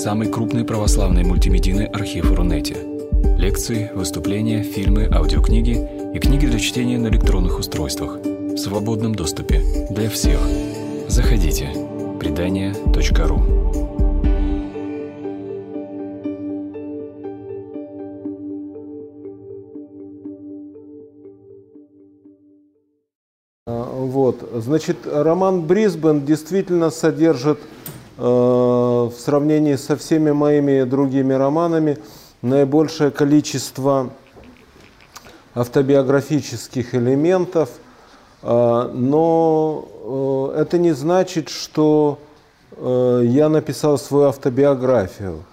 самый крупный православный мультимедийный архив Рунете. Лекции, выступления, фильмы, аудиокниги и книги для чтения на электронных устройствах в свободном доступе для всех. Заходите. Предания.ру Вот. Значит, роман Брисбен действительно содержит в сравнении со всеми моими другими романами наибольшее количество автобиографических элементов, э, но э, это не значит, что э, я написал свою автобиографию.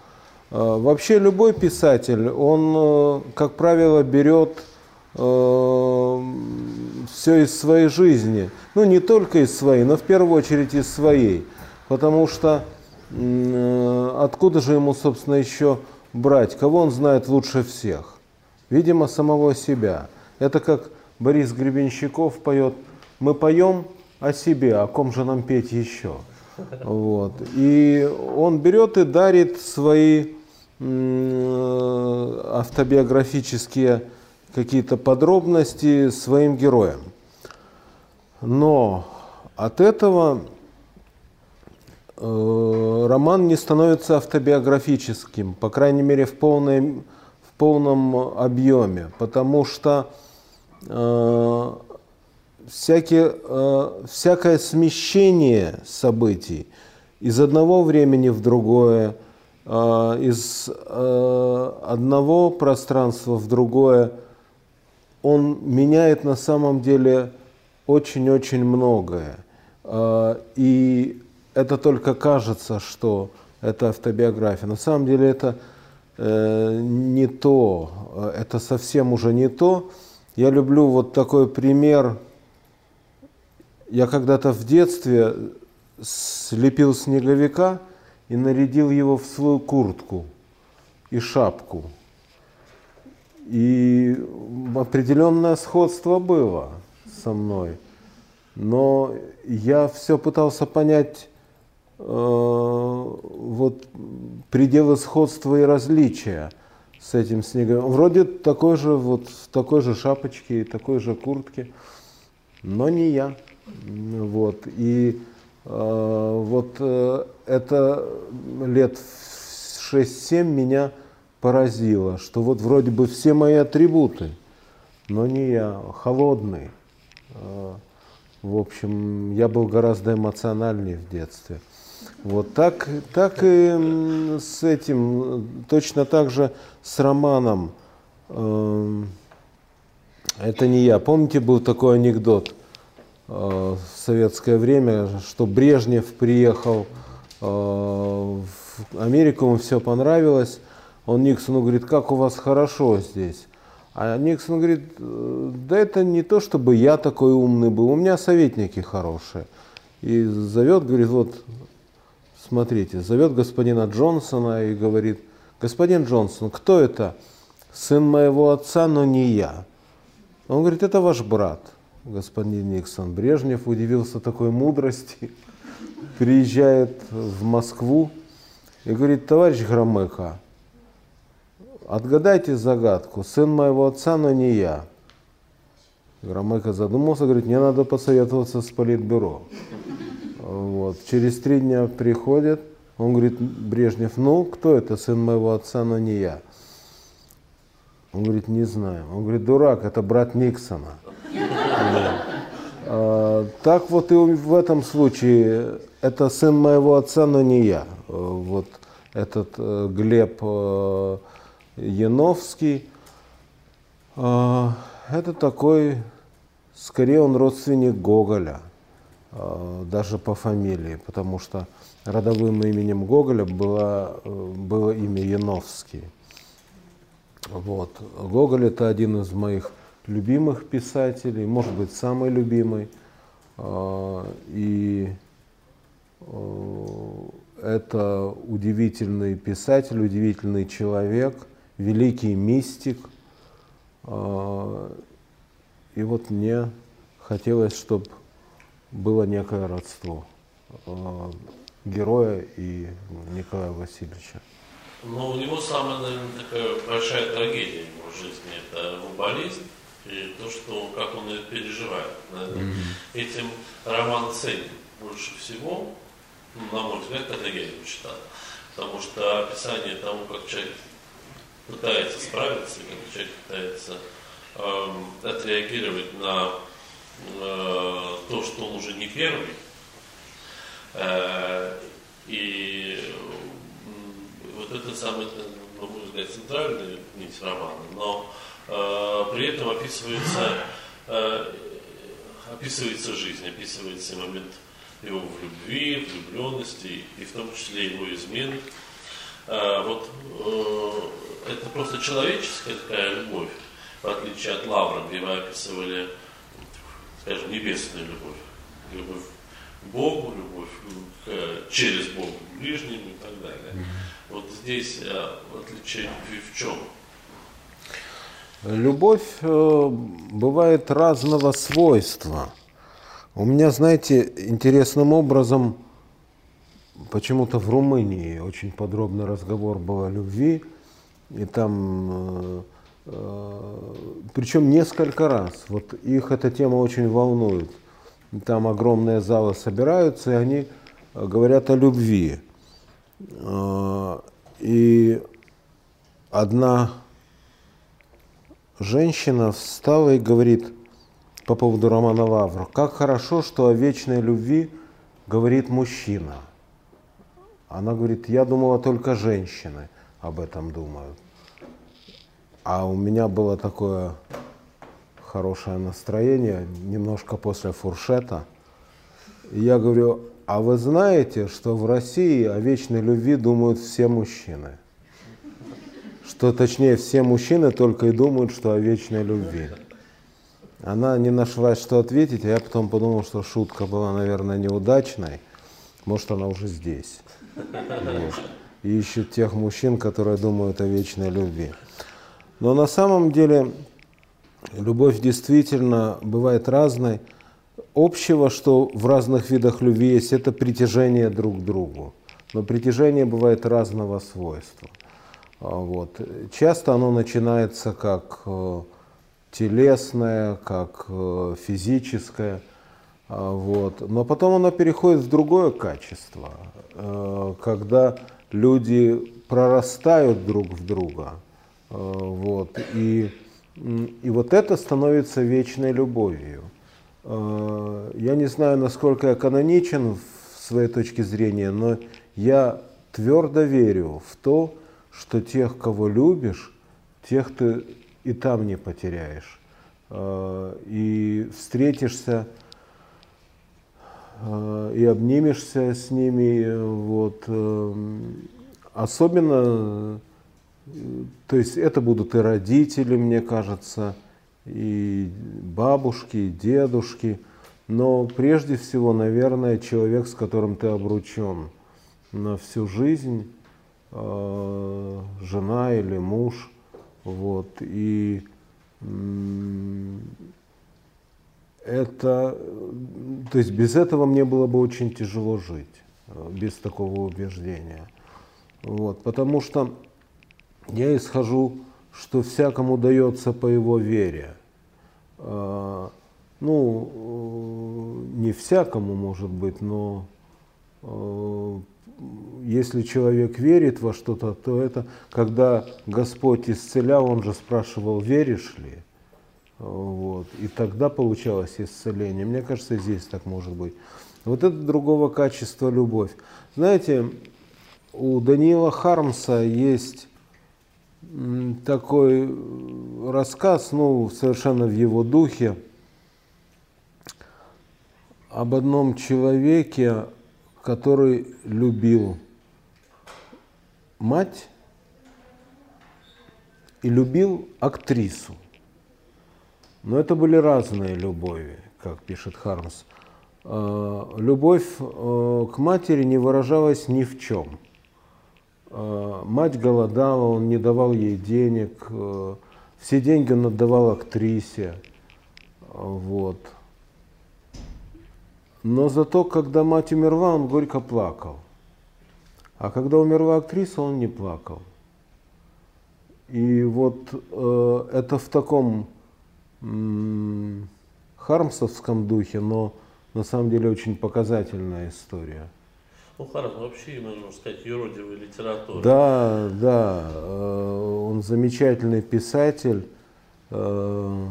Э, вообще любой писатель, он, э, как правило, берет э, все из своей жизни. Ну, не только из своей, но в первую очередь из своей. Потому что э, откуда же ему, собственно, еще брать? Кого он знает лучше всех? Видимо, самого себя. Это как Борис Гребенщиков поет «Мы поем о себе, о ком же нам петь еще?» вот. И он берет и дарит свои автобиографические какие-то подробности своим героям. Но от этого э, роман не становится автобиографическим, по крайней мере в, полной, в полном объеме, потому что э, всякие, э, всякое смещение событий из одного времени в другое, э, из э, одного пространства в другое, он меняет на самом деле очень-очень многое. А, и это только кажется, что это автобиография. На самом деле это э, не то, это совсем уже не то. Я люблю вот такой пример. Я когда-то в детстве слепил снеговика и нарядил его в свою куртку и шапку. И определенное сходство было со мной. Но я все пытался понять э, вот пределы сходства и различия с этим снегом. Вроде такой же, вот в такой же шапочке и такой же куртке, но не я. Вот. И э, вот э, это лет 6-7 меня поразило, что вот вроде бы все мои атрибуты, но не я, холодный. А, в общем, я был гораздо эмоциональнее в детстве. Вот так, так и с этим, точно так же с романом. Эм, это не я. Помните, был такой анекдот э, в советское время, что Брежнев приехал э, в Америку, ему все понравилось, он Никсону говорит, как у вас хорошо здесь. А Никсон говорит, да это не то, чтобы я такой умный был, у меня советники хорошие. И зовет, говорит, вот, смотрите, зовет господина Джонсона и говорит, господин Джонсон, кто это? Сын моего отца, но не я. Он говорит, это ваш брат, господин Никсон. Брежнев удивился такой мудрости, приезжает в Москву и говорит, товарищ Громыко, Отгадайте загадку. Сын моего отца, но не я. Громыко задумался, говорит, мне надо посоветоваться с политбюро. Вот. Через три дня приходит, он говорит, Брежнев, ну, кто это, сын моего отца, но не я? Он говорит, не знаю. Он говорит, дурак, это брат Никсона. А, так вот и в этом случае, это сын моего отца, но не я. Вот этот э, Глеб э, Яновский. А, это такой, скорее он родственник Гоголя, даже по фамилии, потому что родовым именем Гоголя было, было имя Яновский. Вот. Гоголь это один из моих любимых писателей, может быть, самый любимый. А, и это удивительный писатель, удивительный человек – великий мистик. И вот мне хотелось, чтобы было некое родство. А, героя и Николая Васильевича? Ну, у него самая, наверное, такая большая трагедия в его жизни – это его болезнь и то, что, как он ее переживает. Наверное, mm-hmm. Этим роман ценен больше всего, ну, на мой взгляд, когда я его читал. Потому что описание того, как человек пытается справиться, как человек пытается э, отреагировать на э, то, что он уже не первый, э, и вот это самое, на мой взгляд, центральная нить романа, но э, при этом описывается, э, описывается жизнь, описывается момент его в любви, влюбленности и в том числе его измен. Э, вот э, это просто человеческая такая любовь, в отличие от Лавра, где вы описывали, скажем, небесную любовь, любовь к Богу, любовь к, через Бога к ближним и так далее. Вот здесь э, отличие любви в чем? Любовь э, бывает разного свойства. У меня, знаете, интересным образом, почему-то в Румынии очень подробный разговор был о любви, и там, э, причем несколько раз, вот их эта тема очень волнует. Там огромные залы собираются, и они говорят о любви. Э, и одна женщина встала и говорит по поводу романа Лавр, как хорошо, что о вечной любви говорит мужчина. Она говорит, я думала, только женщины об этом думают. А у меня было такое хорошее настроение, немножко после фуршета. И я говорю, а вы знаете, что в России о вечной любви думают все мужчины? Что точнее, все мужчины только и думают, что о вечной любви. Она не нашла, что ответить, а я потом подумал, что шутка была, наверное, неудачной. Может, она уже здесь. Вот. И ищет тех мужчин, которые думают о вечной любви. Но на самом деле любовь действительно бывает разной общего, что в разных видах любви есть, это притяжение друг к другу. Но притяжение бывает разного свойства. А, вот. Часто оно начинается как э, телесное, как э, физическое, а, вот. но потом оно переходит в другое качество, э, когда люди прорастают друг в друга. Вот. И, и вот это становится вечной любовью. Э, я не знаю, насколько я каноничен в своей точке зрения, но я твердо верю в то, что тех, кого любишь, тех ты и там не потеряешь. Э, и встретишься э, и обнимешься с ними. Вот. Особенно, то есть это будут и родители, мне кажется, и бабушки, и дедушки, но прежде всего, наверное, человек, с которым ты обручен на всю жизнь, э, жена или муж, вот, и это, то есть без этого мне было бы очень тяжело жить, э, без такого убеждения, вот, потому что я исхожу что всякому дается по его вере. А, ну, э, не всякому, может быть, но э, если человек верит во что-то, то это, когда Господь исцелял, Он же спрашивал, веришь ли? Вот. И тогда получалось исцеление. Мне кажется, здесь так может быть. Вот это другого качества любовь. Знаете, у Даниила Хармса есть такой рассказ, ну, совершенно в его духе, об одном человеке, который любил мать и любил актрису. Но это были разные любови, как пишет Хармс. А, любовь э, к матери не выражалась ни в чем – мать голодала, он не давал ей денег, э, все деньги он отдавал актрисе. Вот. Но зато, когда мать умерла, он горько плакал. А когда умерла актриса, он не плакал. И вот э, это в таком м- хармсовском духе, но на самом деле очень показательная история. Ну, Харм вообще, можно сказать, юродивая литература. Да, да, э, он замечательный писатель. Э,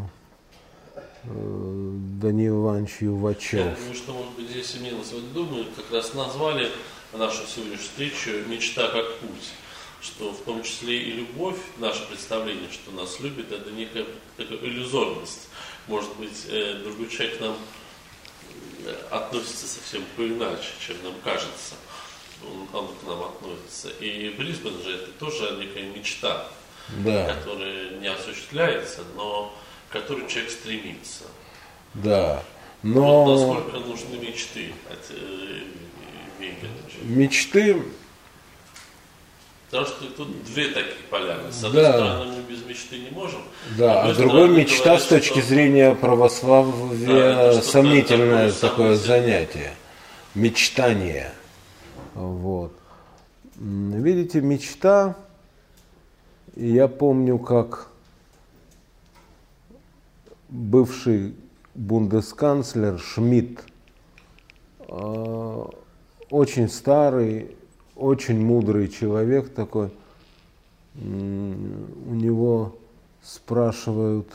э, Данил Иванович Я Ювачев. думаю, что, может быть, здесь имелось в виду, мы как раз назвали нашу сегодняшнюю встречу «Мечта как путь», что в том числе и любовь, наше представление, что нас любит, это некая такая иллюзорность. Может быть, другой человек нам относится совсем иначе, чем нам кажется. Он, он к нам относится. И Брисбен же это тоже некая мечта, Да, которая не осуществляется, но к которой человек стремится. да. Вот Но насколько нужны мечты от э, мечты, Потому что тут две такие поляны. С Да. одной стороны, мы без мечты не можем. да, а с другой мечта говорят, с точки что- зрения Да, православия что-то сомнительное такое такое занятие. Мечтание. Вот. Видите, мечта, я помню, как бывший бундесканцлер Шмидт, э, очень старый, очень мудрый человек такой, у него спрашивают,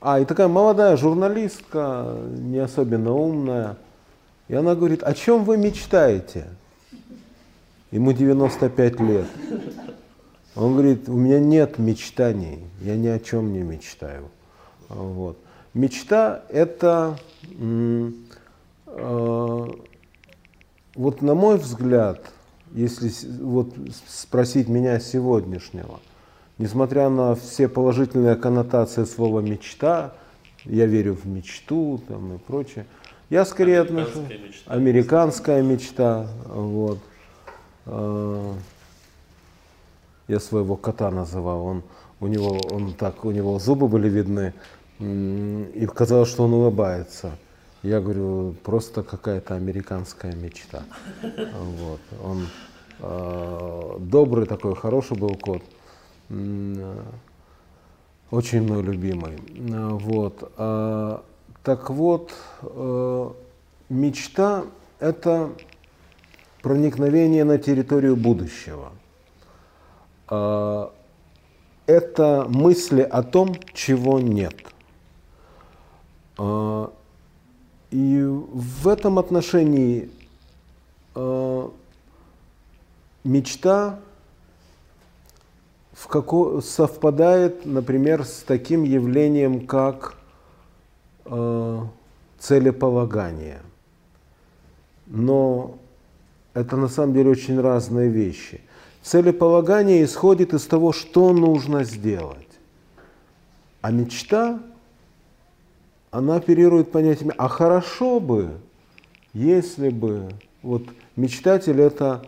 а, и такая молодая журналистка, не особенно умная, и она говорит, о чем вы мечтаете? Ему 95 лет. Он говорит, у меня нет мечтаний, я ни о чем не мечтаю. Вот. Мечта это, э, вот на мой взгляд, если вот спросить меня сегодняшнего, несмотря на все положительные коннотации слова мечта, я верю в мечту там, и прочее, я скорее отношусь Американская мечта. американская мечта, вот. Э, Я своего кота называл, он у него он так у него зубы были видны и казалось, что он улыбается. Я говорю, просто какая-то американская мечта. Вот. Он э, добрый такой, хороший был кот. Очень мной любимый. Вот. А, Так вот, э, мечта – это проникновение на территорию будущего. А, Это мысли о том, чего нет. А, И в этом отношении а, мечта в како- совпадает, например, с таким явлением, как э, целеполагание. Но это на самом деле очень разные вещи. Целеполагание исходит из того, что нужно сделать. А мечта, она оперирует понятиями, а хорошо бы, если бы, вот мечтатель это,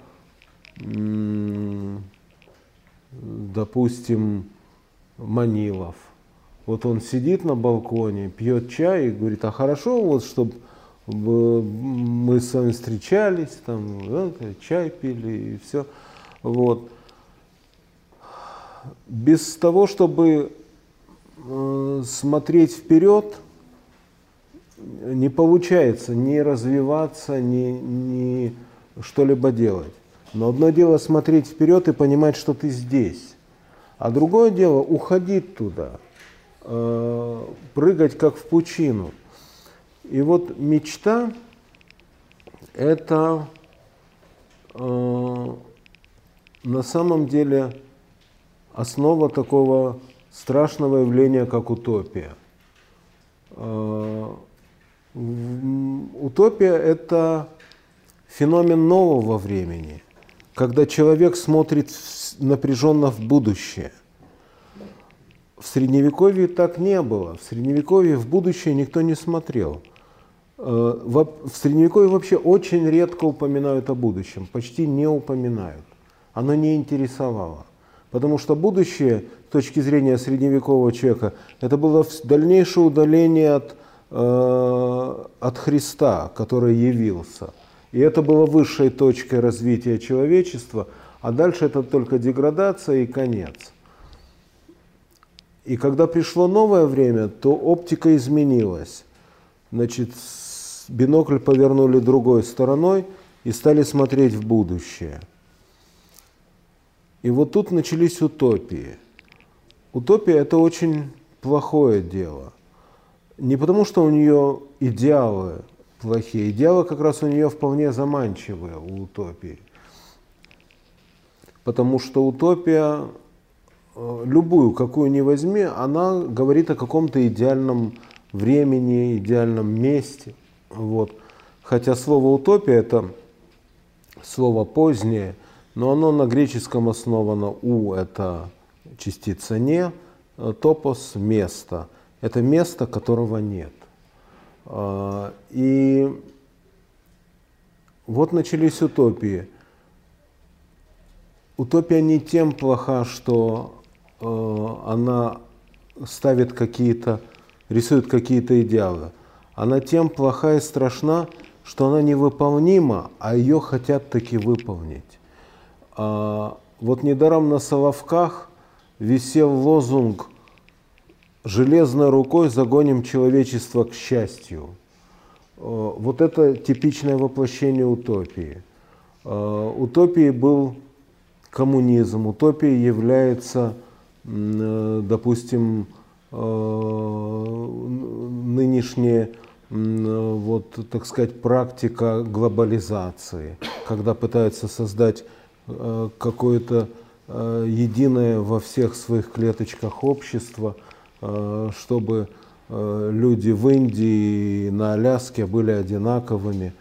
допустим, Манилов. Вот он сидит на балконе, пьет чай и говорит, а хорошо, вот, чтобы мы с вами встречались, там, да, чай пили и все. Вот. Без того, чтобы э, смотреть вперед, не получается ни развиваться, ни, ни что-либо делать. Но одно дело смотреть вперед и понимать, что ты здесь. А другое дело уходить туда, э, прыгать как в пучину. И вот мечта – это э, на самом деле основа такого страшного явления, как утопия. Э, Утопия – это феномен нового времени, когда человек смотрит напряженно в будущее. В Средневековье так не было. В Средневековье в будущее никто не смотрел. Э, В Средневековье вообще очень редко упоминают о будущем, почти не упоминают. Оно не интересовало. Потому что будущее, с точки зрения средневекового человека, это было дальнейшее удаление от, э, от Христа, который явился. И это было высшей точкой развития человечества, а дальше это только деградация и конец. И когда пришло новое время, то оптика изменилась. Значит, бинокль повернули другой стороной и стали смотреть в будущее. И вот тут начались утопии. Утопия – это очень плохое дело. Не потому, что у нее идеалы плохие. Идеалы как раз у нее вполне заманчивые, у утопии. Потому что утопия, э, любую, какую ни возьми, она говорит о каком-то идеальном времени, идеальном месте. Вот. Хотя слово утопия это слово позднее, но оно на греческом основано у это частица не, топос место. Это место, которого нет. А, и вот начались утопии. Утопия не тем плоха, что э, она ставит какие-то, рисует какие-то идеалы. Она тем плоха и страшна, что она невыполнима, а ее хотят таки выполнить. А, вот недаром на Соловках висел лозунг железной рукой загоним человечество к счастью. Э, вот это типичное воплощение утопии. Э, утопией был коммунизм, утопией является, э, допустим, нынешняя, вот, так сказать, практика глобализации, когда пытаются создать какое-то единое во всех своих клеточках общество – чтобы э, люди в Индии и на Аляске были одинаковыми.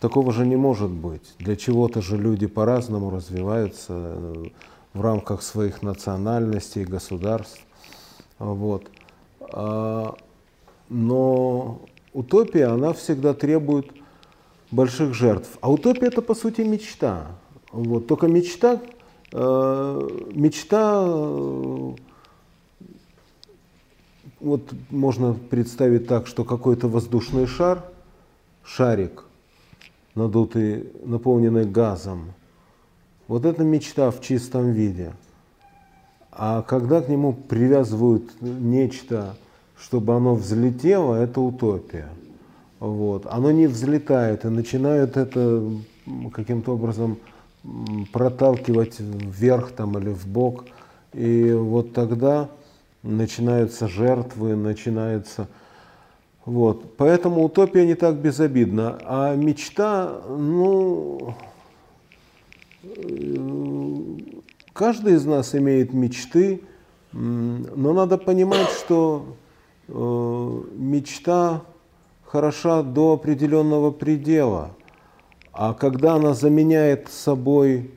Такого же не может быть. Для чего-то же люди по-разному развиваются э, в рамках своих национальностей, государств. Вот. А, но утопия, она всегда требует больших жертв. А утопия это по сути мечта. Вот. Только мечта, мечта вот можно представить так, что какой-то воздушный шар, шарик, надутый, наполненный газом, вот это мечта в чистом виде. А когда к нему привязывают нечто, чтобы оно взлетело, это утопия. Вот. Оно не взлетает и начинают это каким-то образом проталкивать вверх там, или в бок. И вот тогда начинаются жертвы, начинается... Вот. Поэтому утопия не так безобидна. А мечта, ну, каждый из нас имеет мечты, но надо понимать, что э, мечта хороша до определенного предела. А когда она заменяет собой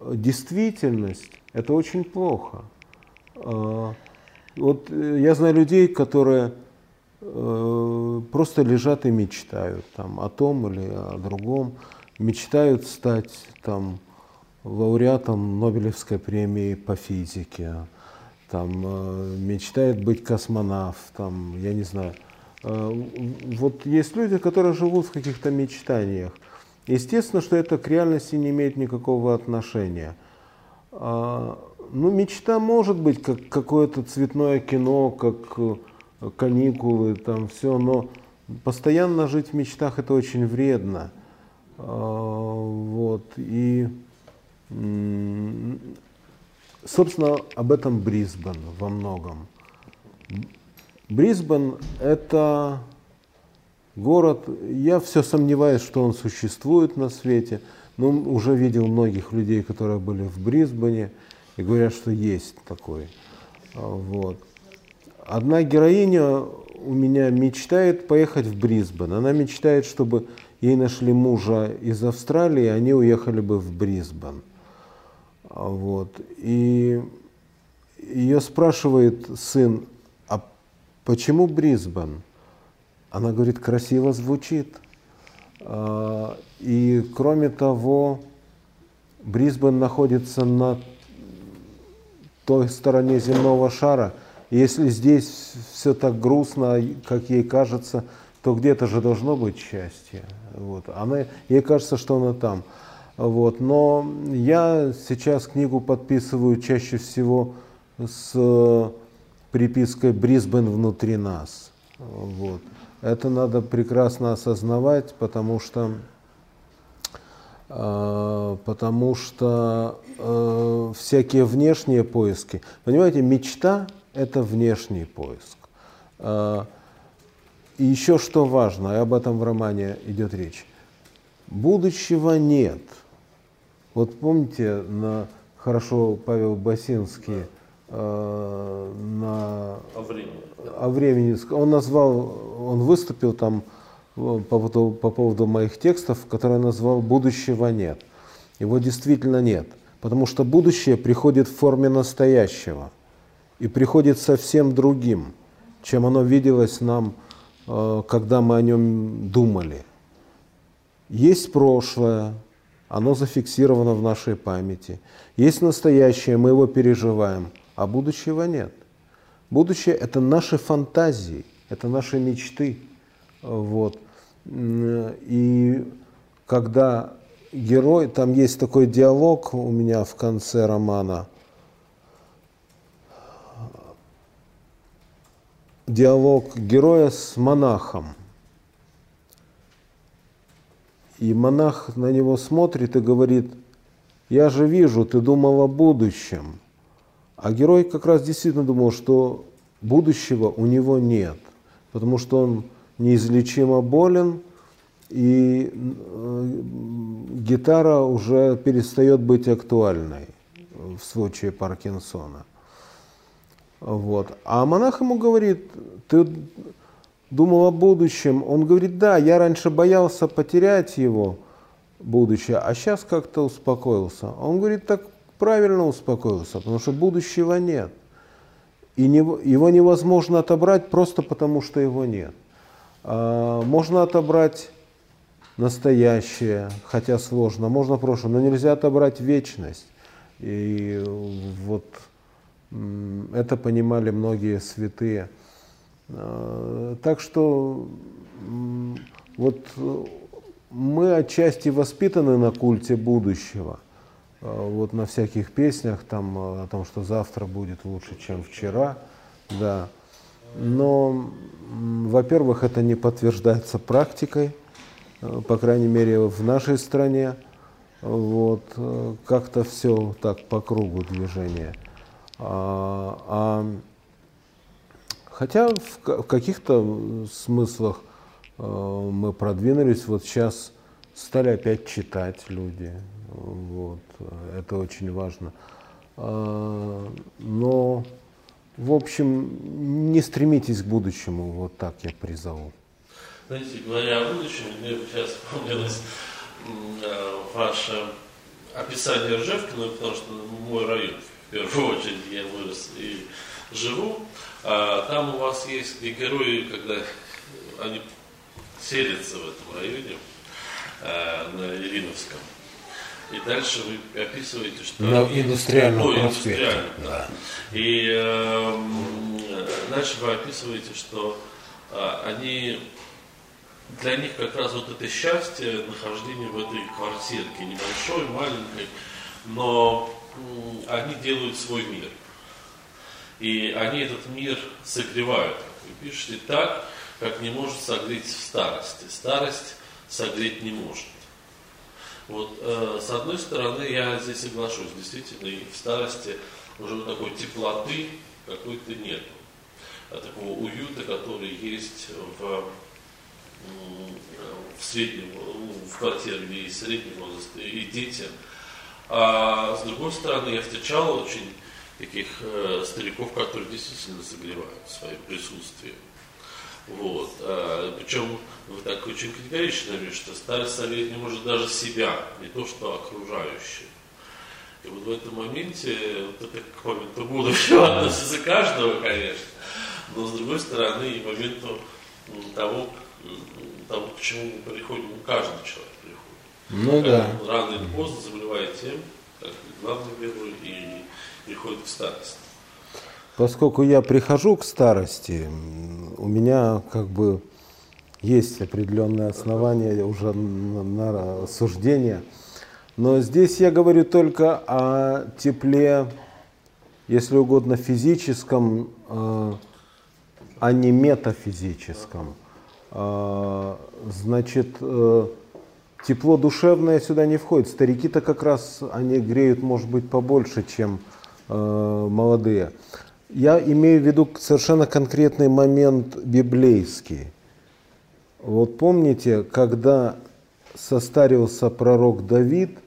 действительность, это очень плохо. Вот э, я знаю людей, которые э, просто лежат и мечтают там, о том или о другом, мечтают стать там, лауреатом Нобелевской премии по физике, там, э, мечтает быть космонавтом, я не знаю. Э, вот есть люди, которые живут в каких-то мечтаниях. Естественно, что это к реальности не имеет никакого отношения. А, ну, мечта может быть, как какое-то цветное кино, как э, каникулы, там все, но постоянно жить в мечтах это очень вредно. А, вот, и, собственно, об этом Брисбен во многом. Брисбен – это город, я все сомневаюсь, что он существует на свете, но уже видел многих людей, которые были в Брисбене, и говорят, что есть такой. А, вот. Одна героиня у меня мечтает поехать в Брисбен. Она мечтает, чтобы ей нашли мужа из Австралии, и они уехали бы в Брисбен. А, вот. И ее спрашивает сын, а почему Брисбен? Она говорит, красиво звучит. А, и кроме того, Брисбен находится на той стороне земного шара. Если здесь все так грустно, как ей кажется, то где-то же должно быть счастье. Вот. Она, ей кажется, что она там. Вот. Но я сейчас книгу подписываю чаще всего с припиской «Брисбен внутри нас». Вот. Это надо прекрасно осознавать, потому что, э, потому что э, всякие внешние поиски, понимаете, мечта – это внешний поиск. Э, и еще что важно, и об этом в романе идет речь. Будущего нет. Вот помните, на, хорошо Павел Басинский – Э, на о времени. О времени. Он назвал, он выступил там по поводу, по поводу моих текстов, которые назвал «Будущего нет». Его действительно нет, потому что будущее приходит в форме настоящего и приходит совсем другим, чем оно виделось нам, э, когда мы о нем думали. Есть прошлое, оно зафиксировано в нашей памяти. Есть настоящее, мы его переживаем – а будущего нет. Будущее – это наши фантазии, это наши мечты. Вот. И когда герой, там есть такой диалог у меня в конце романа, диалог героя с монахом. И монах на него смотрит и говорит, я же вижу, ты думал о будущем. А герой как раз действительно думал, что будущего у него нет, потому что он неизлечимо болен, и э, гитара уже перестает быть актуальной в случае Паркинсона. Вот. А монах ему говорит, ты думал о будущем. Он говорит, да, я раньше боялся потерять его будущее, а сейчас как-то успокоился. Он говорит, так правильно успокоился, потому что будущего нет. И не, его невозможно отобрать просто потому, что его нет. А, можно отобрать настоящее, хотя сложно, можно прошлое, но нельзя отобрать вечность. И вот это понимали многие святые. А, так что вот мы отчасти воспитаны на культе будущего – Э, вот на всяких песнях там о том, что завтра будет лучше, чем вчера, да. Но, во-первых, это не подтверждается практикой, э, по крайней мере, в нашей стране. Вот, как-то все так по кругу движения. А, а, хотя в, в каких-то смыслах мы продвинулись, вот сейчас стали опять читать люди, вот, это очень важно. А, но, в общем, не стремитесь к будущему, вот так я призову. Знаете, говоря о будущем, мне сейчас вспомнилось а, ваше описание Ржевкина, потому что мой район, в первую очередь, я вырос и живу. А там у вас есть и герои, когда они селятся в этом районе, на Ильиновском. И дальше вы описываете, что... На индустриальном ну, индустриально, да. И э, дальше вы описываете, что э, они... Для них как раз вот это счастье, нахождение в этой квартирке, небольшой, маленькой, но э, они делают свой мир. И они этот мир согревают, вы пишете, так, как не может согреть в старости. Старость согреть не может. Вот, э, с одной стороны, я здесь соглашусь, действительно, и в старости уже такой теплоты какой-то нету. А такого уюта, который есть в, в среднем, ну, в квартире, где есть средний возраст и дети. А с другой стороны, я встречал очень таких э, стариков, которые действительно согревают своим присутствием. Вот. А, причем вы так очень категорично говорите, что старый совет не может даже себя, не то что окружающие. И вот в этом моменте, вот это к моменту будущего относится каждого, конечно, но с другой стороны и моменту того, того, к чему мы приходим, каждый человек приходит. Ну да. Рано или поздно заболевает тем, как главный герой, и приходит в старость. Поскольку я прихожу к старости, у меня как бы есть определенные основания уже на, суждение. Но здесь я говорю только о тепле, если угодно, физическом, э, а не метафизическом. Э, значит, э, тепло душевное сюда не входит. Старики-то как раз они греют, может быть, побольше, чем молодые. Я имею в виду совершенно конкретный момент библейский. Вот помните, когда состарился пророк Давид,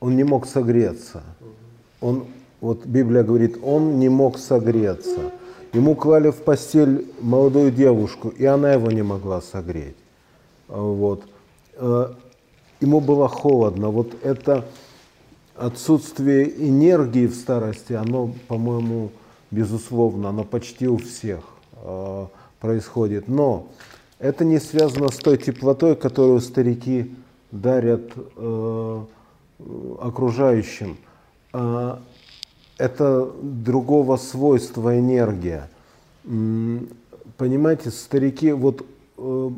он не мог согреться. Он вот Библия говорит, он не мог согреться. Ему клали в постель молодую девушку, и она его не могла согреть. Вот. Э, ему было холодно. Вот это отсутствие энергии в старости, оно, по-моему, безусловно, оно почти у всех э, происходит. Но это не связано с той теплотой, которую старики дарят э, окружающим. А это другого свойства энергия. Понимаете, старики, вот э,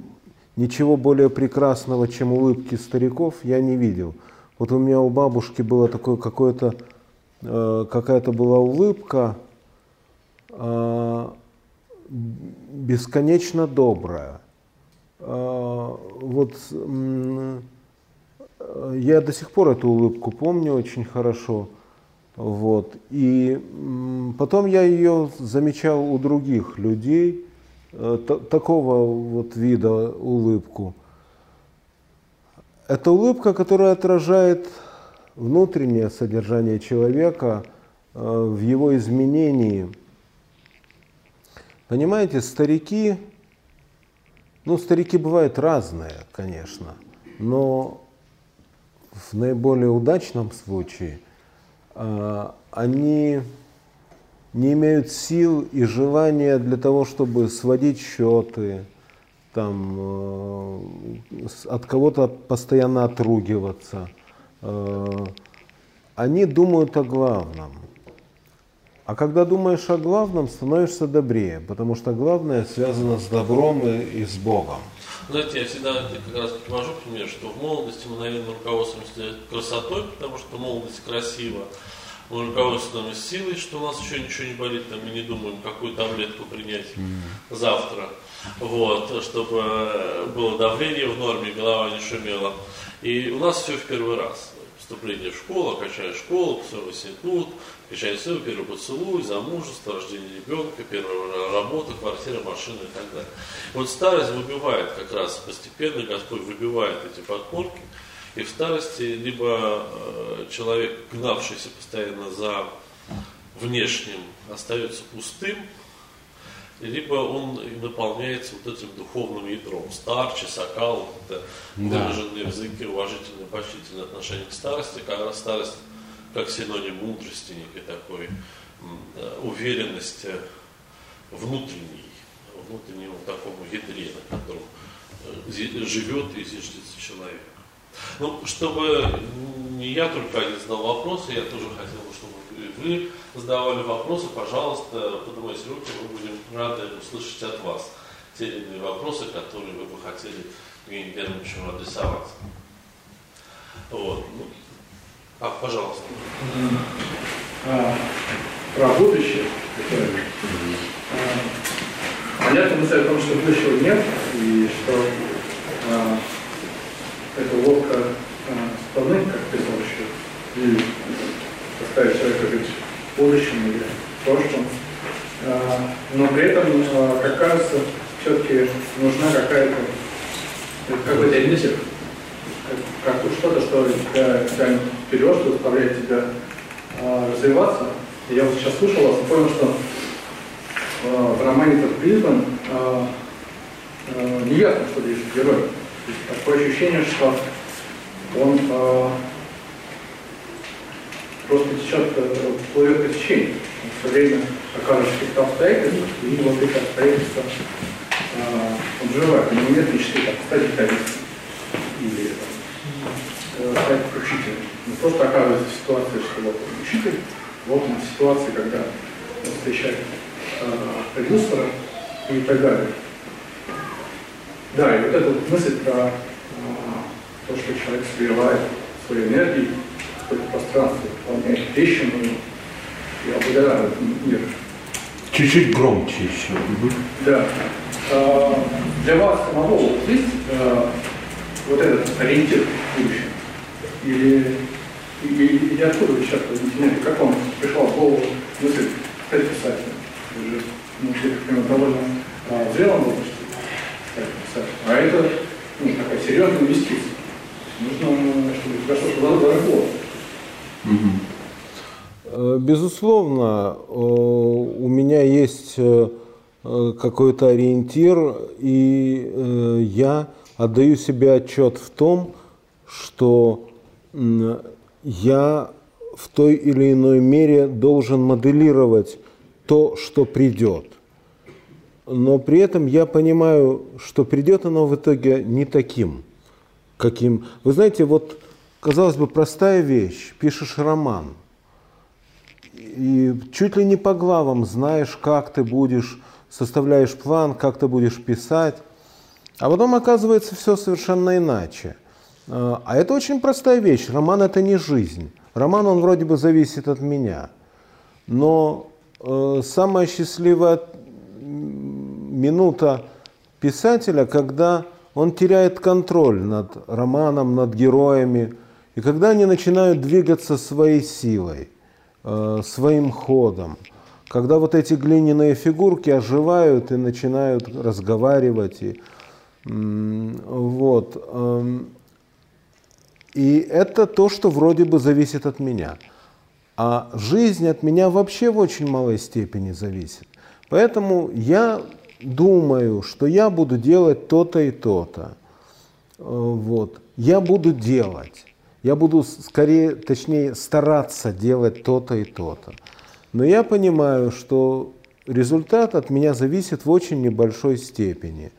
ничего более прекрасного, чем улыбки стариков, я не видел. Вот у меня у бабушки было такое какое-то, э, какая-то была улыбка, э, бесконечно добрая. Э, вот я до сих пор эту улыбку помню очень хорошо. Вот. И потом я ее замечал у других людей, такого вот вида улыбку. Это улыбка, которая отражает внутреннее содержание человека э, в его изменении. Понимаете, старики, ну, старики бывают разные, конечно, но в наиболее удачном случае – а, они не имеют сил и желания для того, чтобы сводить счеты, там, э, от кого-то постоянно отругиваться. Э, они думают о главном. А когда думаешь о главном, становишься добрее, потому что главное связано с добром и, и с Богом. Знаете, я всегда как раз привожу пример, что в молодости мы, наверное, руководствуемся красотой, потому что молодость красива. Мы руководствуемся силой, что у нас еще ничего не болит, там, мы не думаем, какую таблетку принять завтра. Вот, чтобы было давление в норме, голова не шумела. И у нас все в первый раз. Вступление в школу, окончание школу, все в институт, Печать все, первый поцелуй, замужество, рождение ребенка, первая работа, квартира, машина и так далее. Вот старость выбивает как раз постепенно, Господь выбивает эти подпорки. И в старости либо э, человек, гнавшийся постоянно за внешним, остается пустым, либо он наполняется вот этим духовным ядром. Старче, сокал, это да. выраженные в языке уважительное, почтительное отношение к старости, когда старость как синоним мудрости, некой такой уверенности внутренней, внутреннему такому ядре, на котором э, живет и зиждется человек. Ну, чтобы не я только один задал вопросы, я тоже хотел бы, чтобы вы задавали вопросы, пожалуйста, поднимайте руки, мы будем рады услышать от вас те или иные вопросы, которые вы бы хотели Евгению Германовичу адресовать. Вот. Ну, а, пожалуйста. А, про будущее. А, понятно мысль о том, что будущего нет, и что а, эта лодка а, страны, как писал еще, и поставить человека жить в будущем или в прошлом. А, но при этом, а, как кажется, все-таки нужна какая-то какой-то ориентир как что-то, что тебя тянет вперед, что заставляет тебя э, развиваться. И я вот сейчас слушал вас и понял, что э, в романе «Под призван» э, э, неясно, что движет герой. Такое ощущение, что он э, просто течет, э, плывет по течению. Он все время оказывается в каких-то обстоятельствах, и вот эти обстоятельства э, он живет. У него нет мечты, так, стать гитаристом или стать учителем. Не просто оказывается ситуация, что вот он учитель, вот он в ситуации, когда он встречает э, продюсера и так далее. Да, и вот эта вот мысль про а, то, что человек сливает свою энергию в какое-то пространство, вполне трещину и обладает мир. Чуть-чуть громче еще. Да. А, для вас самого вот есть а, вот этот ориентир в будущем? Или, или, или откуда вы сейчас возникнете? Как вам пришла в голову мысль стать писателем? Вы же, ну, довольно а, зрелом возрасте. А это ну, такая серьезная инвестиция. Нужно, чтобы у тебя что-то дорогло. Э, Безусловно, э, у меня есть э, э, какой-то ориентир, и я отдаю себе отчет в том, что я в той или иной мере должен моделировать то, что придет. Но при этом я понимаю, что придет оно в итоге не таким, каким... Вы знаете, вот, казалось бы, простая вещь. Пишешь роман, и чуть ли не по главам знаешь, как ты будешь, составляешь план, как ты будешь писать. А потом оказывается все совершенно иначе. А а это очень простая вещь. Роман это не жизнь. Роман, он вроде бы зависит от меня. Но э, самая счастливая м, минута писателя, когда он теряет контроль над романом, над героями, и когда они начинают двигаться своей силой, э, своим ходом, когда вот эти глиняные фигурки оживают и начинают разговаривать, и, вот, эм, и это то, что вроде бы зависит от меня. А жизнь от меня вообще в очень малой степени зависит. Поэтому я думаю, что я буду делать то-то и то-то. Э, Вот. Я буду делать. Я буду скорее, точнее, стараться делать то-то и то-то. Но я понимаю, что результат от меня зависит в очень небольшой степени.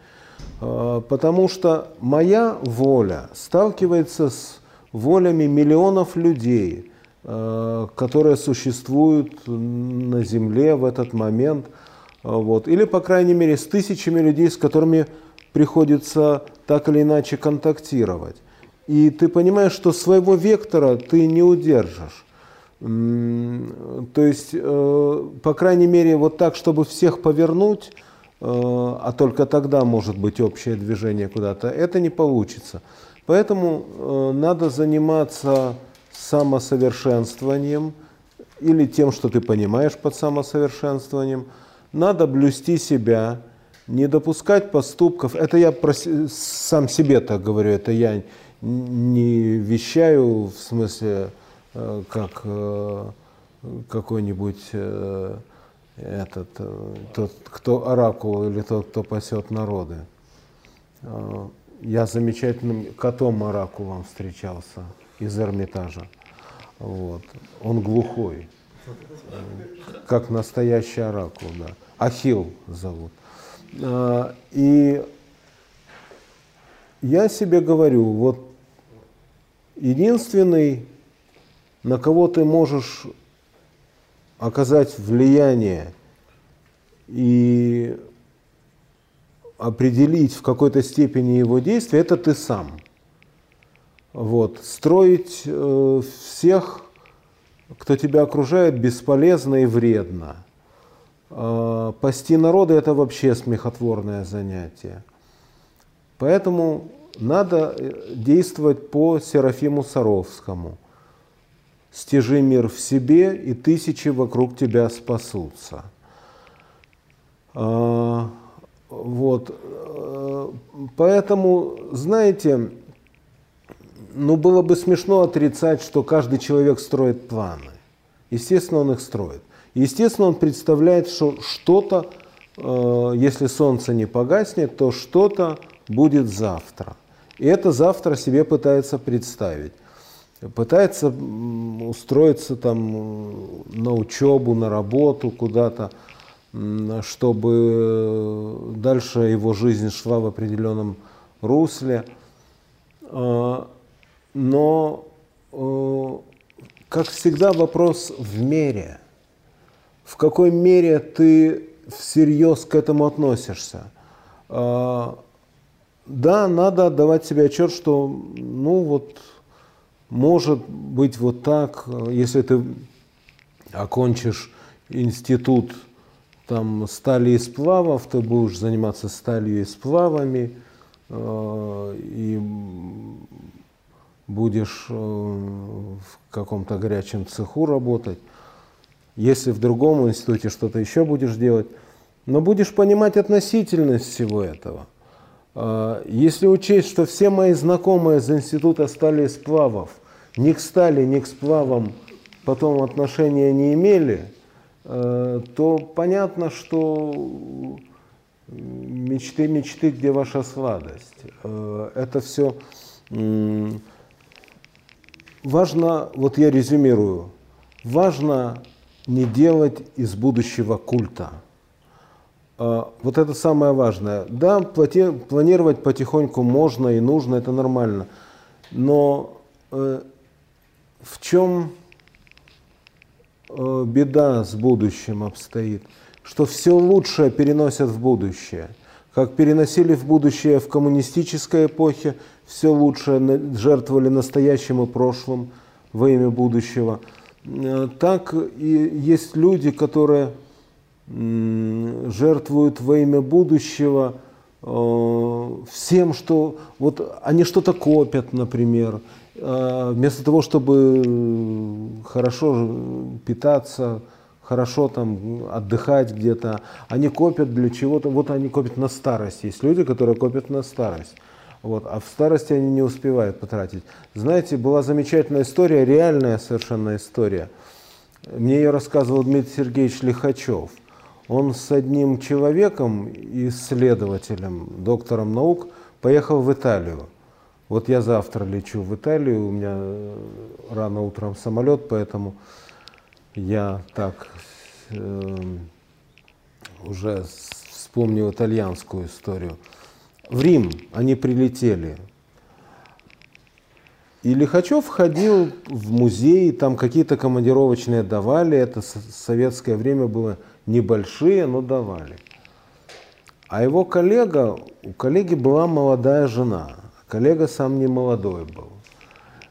Э, Потому что моя воля сталкивается с волями миллионов людей, э, которые существуют на Земле в этот момент. Э, Вот. Или, по крайней мере, с тысячами людей, с которыми приходится так или иначе контактировать. И ты понимаешь, что своего вектора ты не удержишь. То есть, э, по крайней мере, вот так, чтобы всех повернуть, э, а только тогда может быть общее движение куда-то, это не получится. Поэтому э, надо заниматься самосовершенствованием или тем, что ты понимаешь под самосовершенствованием. Надо блюсти себя, не допускать поступков. Это я про сам себе так говорю, это я не вещаю в смысле э, как э, какой-нибудь э, этот тот, кто оракул или тот, кто пасет народы. Я замечательным котом оракулом встречался из Эрмитажа. Вот. Он глухой, как настоящий оракул, да. Ахил зовут. А, И я себе говорю, вот единственный, на кого ты можешь оказать влияние и определить в какой-то степени его действия, это ты сам. Вот. Строить э, всех, кто тебя окружает, бесполезно и вредно. Э, пасти народы – это вообще смехотворное занятие. Поэтому надо э, действовать по Серафиму Саровскому. Стяжи мир в себе, и тысячи вокруг тебя спасутся. А, Вот. э, Поэтому, знаете, ну было бы смешно отрицать, что каждый человек строит планы. Естественно, он их строит. Естественно, он представляет, что что-то, э, если солнце не погаснет, то что-то будет завтра. И это завтра себе пытается представить. Пытается устроиться там э, на учебу, на работу куда-то, чтобы дальше его жизнь шла в определенном русле. Но, э, как всегда, вопрос в мере. В какой мере ты всерьез к этому относишься? А, да, надо отдавать себе отчет, что, ну вот, может быть вот так, если ты окончишь институт там стали и сплавов, ты будешь заниматься сталью и сплавами, э, и будешь э, в каком-то горячем цеху работать. Если в другом институте что-то еще будешь делать, но будешь понимать относительность всего этого. Э, если учесть, что все мои знакомые из института стали сплавов, ни к стали, ни к сплавам потом отношения не имели – Э, то понятно, что мечты, мечты, где ваша сладость. Э, это все важно, вот я резюмирую, важно не делать из будущего культа. Э, вот это самое важное. Да, планировать потихоньку можно и нужно, это нормально. Но в чем Э, беда с будущим обстоит, что все лучшее переносят в будущее. Как переносили в будущее в коммунистической эпохе, все лучшее жертвовали настоящим и прошлым во имя будущего. Э, так и есть люди, которые жертвуют во имя будущего э, всем, что вот они что-то копят, например, а, вместо того, чтобы хорошо питаться, хорошо там отдыхать где-то, они копят для чего-то, вот они копят на старость. Есть люди, которые копят на старость. Вот, а в старости они не успевают потратить. Знаете, была замечательная история, реальная совершенно история. Мне ее рассказывал Дмитрий Сергеевич Лихачев. Он с одним человеком, исследователем, доктором наук, поехал в Италию. Вот я завтра лечу в Италию, у меня э, рано утром самолет, поэтому я так э, уже вспомнил итальянскую историю. В Рим они прилетели. И Лихачев ходил в музей, там какие-то командировочные давали, это советское время было небольшие, но давали. А его коллега, у коллеги была молодая жена – Коллега сам не молодой был.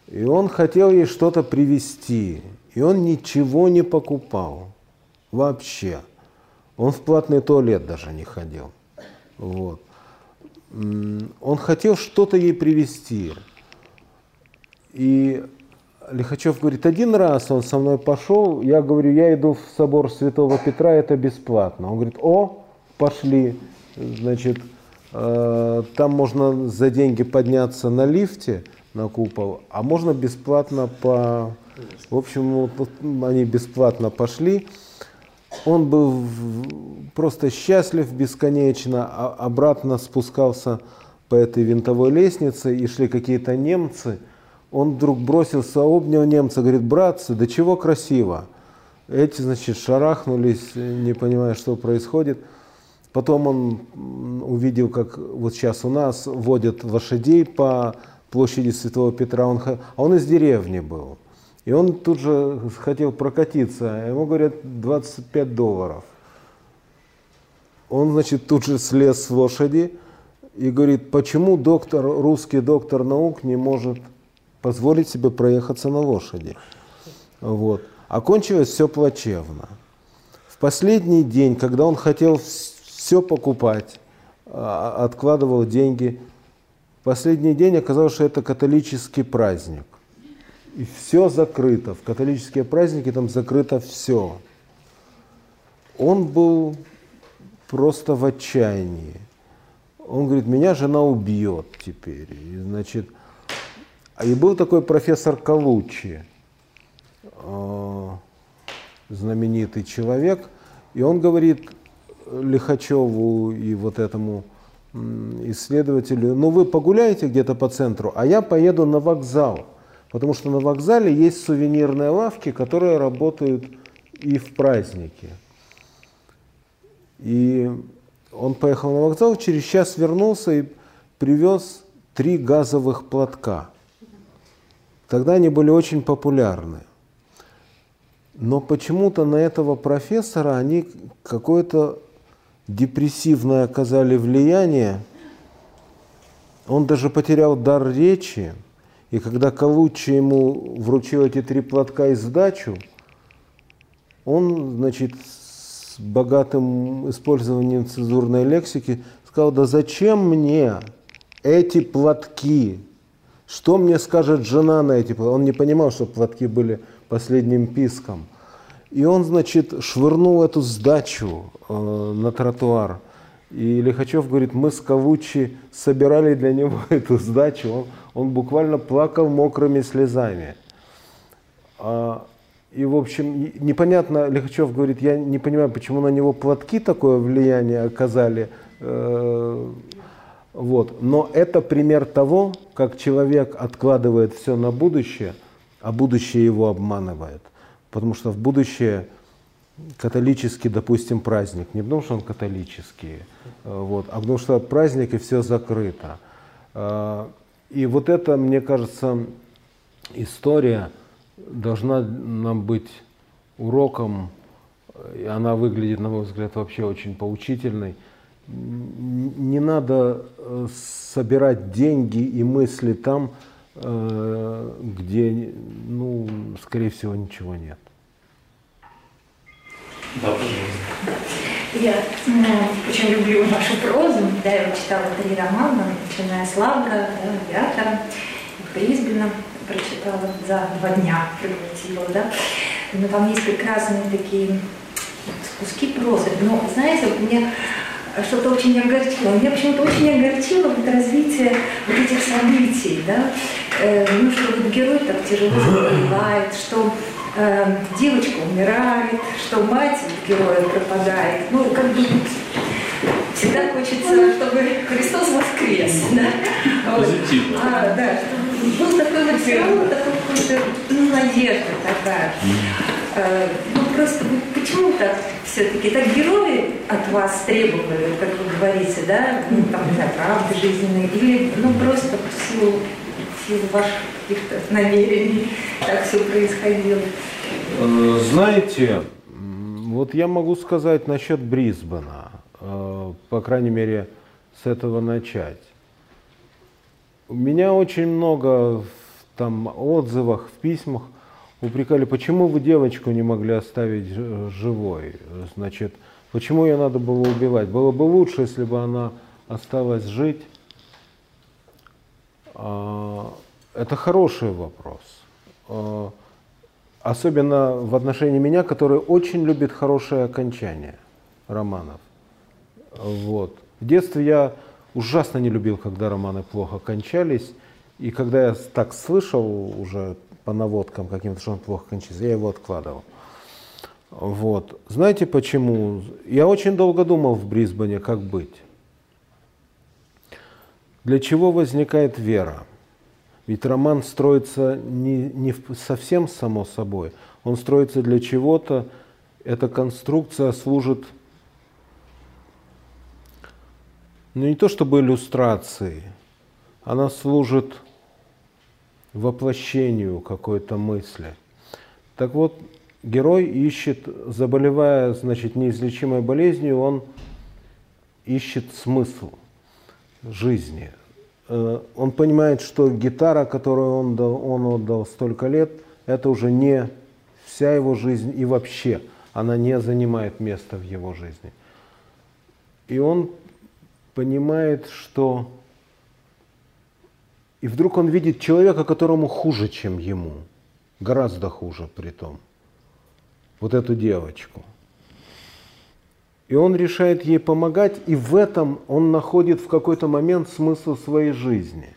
И он хотел ей что-то привезти. И он ничего не покупал. Вообще. Он в платный туалет даже не ходил. Вот. Он хотел что-то ей привезти. И Лихачев говорит, один раз он со мной пошел, я говорю, я иду в собор Святого Петра, это бесплатно. Он говорит, о, пошли. Значит, Э, там можно за деньги подняться на лифте на купол, а можно бесплатно по... В общем, вот они бесплатно пошли. Он был просто счастлив бесконечно, а обратно спускался по этой винтовой лестнице, и шли какие-то немцы. Он вдруг бросился, обнял немца, говорит, братцы, да чего красиво. Эти, значит, шарахнулись, не понимая, что происходит. Потом он увидел, как вот сейчас у нас водят лошадей по площади Святого Петра, он, а он из деревни был. И он тут же хотел прокатиться, ему говорят 25 долларов. Он, значит, тут же слез с лошади и говорит, почему доктор, русский доктор наук не может позволить себе проехаться на лошади. Вот. Окончилось все плачевно. В последний день, когда он хотел все покупать, а, откладывал деньги. Последний день оказалось, что это католический праздник. И все закрыто. В католические праздники там закрыто все. Он был просто в отчаянии. Он говорит, меня жена убьет теперь. И, значит, а и был такой профессор Калучи, э, знаменитый человек, и он говорит, Лихачеву и вот этому исследователю, ну вы погуляете где-то по центру, а я поеду на вокзал, потому что на вокзале есть сувенирные лавки, которые работают и в праздники. И он поехал на вокзал, через час вернулся и привез три газовых платка. Тогда они были очень популярны. Но почему-то на этого профессора они какое-то депрессивное оказали влияние, он даже потерял дар речи, и когда Калучи ему вручил эти три платка и сдачу, он, значит, с богатым использованием цензурной лексики сказал, да зачем мне эти платки? Что мне скажет жена на эти платки? Он не понимал, что платки были последним писком. И он, значит, швырнул эту сдачу э, на тротуар. И Лихачев говорит, мы с Кавучи собирали для него эту сдачу. Он, он буквально плакал мокрыми слезами. А, и, в общем, непонятно, Лихачев говорит, я не понимаю, почему на него платки такое влияние оказали. Э, вот. Но это пример того, как человек откладывает все на будущее, а будущее его обманывает. Потому что в будущее католический, допустим, праздник, не потому что он католический, э, вот, а потому что праздник и все закрыто. Э, и вот это, мне кажется, история должна нам быть уроком, и она выглядит, на мой взгляд, вообще очень поучительной. Не надо э, собирать деньги и мысли там, где, ну, скорее всего, ничего нет. Да, пожалуйста. Я очень люблю вашу прозу. Да, я читала три романа, начиная с Лавра, да, Авиатора. Прочитала за два дня, превратила, да. Но там есть прекрасные такие куски прозы. Но, знаете, вот мне что-то очень огорчило. Меня почему-то очень огорчило вот развитие вот этих событий, да. Э, ну, что вот герой так тяжело заболевает, что э, девочка умирает, что мать героя пропадает. Ну, как бы всегда хочется, чтобы Христос воскрес. Да? Позитивно. А, да, чтобы был такой вот все равно такой какой-то, ну, надежда такая. Э, ну, просто почему так все-таки? Так герои от вас требовали, как вы говорите, да, ну, там, не знаю, правды жизненной, или, ну, просто в силу, в силу ваших каких-то намерений так все происходило? Э, знаете, вот я могу сказать насчет Брисбена, э, по крайней мере, с этого начать. У меня очень много в там, отзывах, в письмах упрекали, почему вы девочку не могли оставить живой, значит, почему ее надо было убивать. Было бы лучше, если бы она осталась жить. А, это хороший вопрос. А, особенно в отношении меня, который очень любит хорошее окончание романов. Вот. В детстве я ужасно не любил, когда романы плохо кончались. И когда я так слышал уже по наводкам каким-то, что он плохо кончится, я его откладывал. Вот. Знаете почему? Я очень долго думал в Брисбене, как быть. Для чего возникает вера? Ведь роман строится не, не совсем само собой, он строится для чего-то, эта конструкция служит ну не то чтобы иллюстрацией, она служит воплощению какой-то мысли. Так вот, герой ищет, заболевая, значит, неизлечимой болезнью, он ищет смысл жизни, он понимает, что гитара, которую он, дал, он отдал столько лет, это уже не вся его жизнь и вообще она не занимает места в его жизни. И он понимает, что... И вдруг он видит человека, которому хуже, чем ему. Гораздо хуже при том. Вот эту девочку – и он решает ей помогать, и в этом он находит в какой-то момент смысл своей жизни.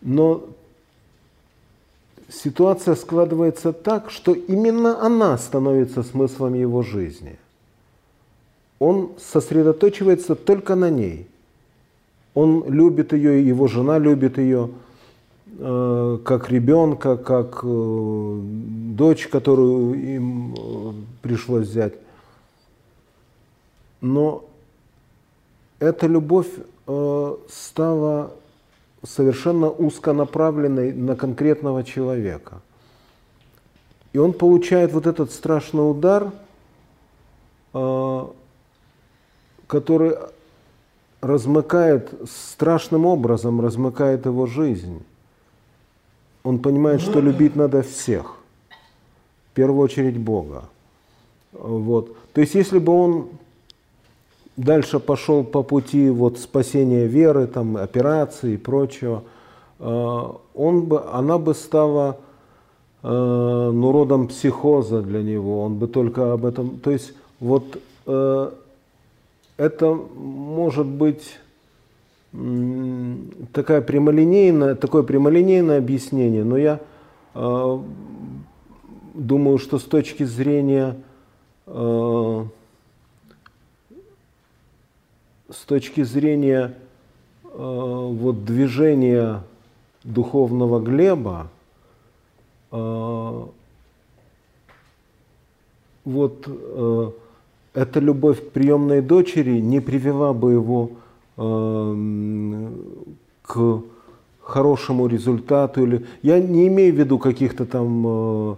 Но ситуация складывается так, что именно она становится смыслом его жизни. Он сосредоточивается только на ней. Он любит ее, его жена любит ее, э, как ребенка, как э, дочь, которую им э, пришлось взять. Но эта любовь э, стала совершенно узконаправленной на конкретного человека. И он получает вот этот страшный удар, э, который размыкает, страшным образом размыкает его жизнь. Он понимает, что любить надо всех, в первую очередь Бога. Вот. То есть, если бы он дальше пошел по пути вот спасения веры, там, операции и прочего, э, он бы, она бы стала э, ну, родом психоза для него, он бы только об этом... То есть вот э, это может быть такая прямолинейная, такое прямолинейное объяснение, но я думаю, что с точки зрения с точки зрения э, вот движения духовного Глеба, э, вот э, эта любовь к приемной дочери не привела бы его э, к хорошему результату. Или... Я не имею в виду каких-то там э,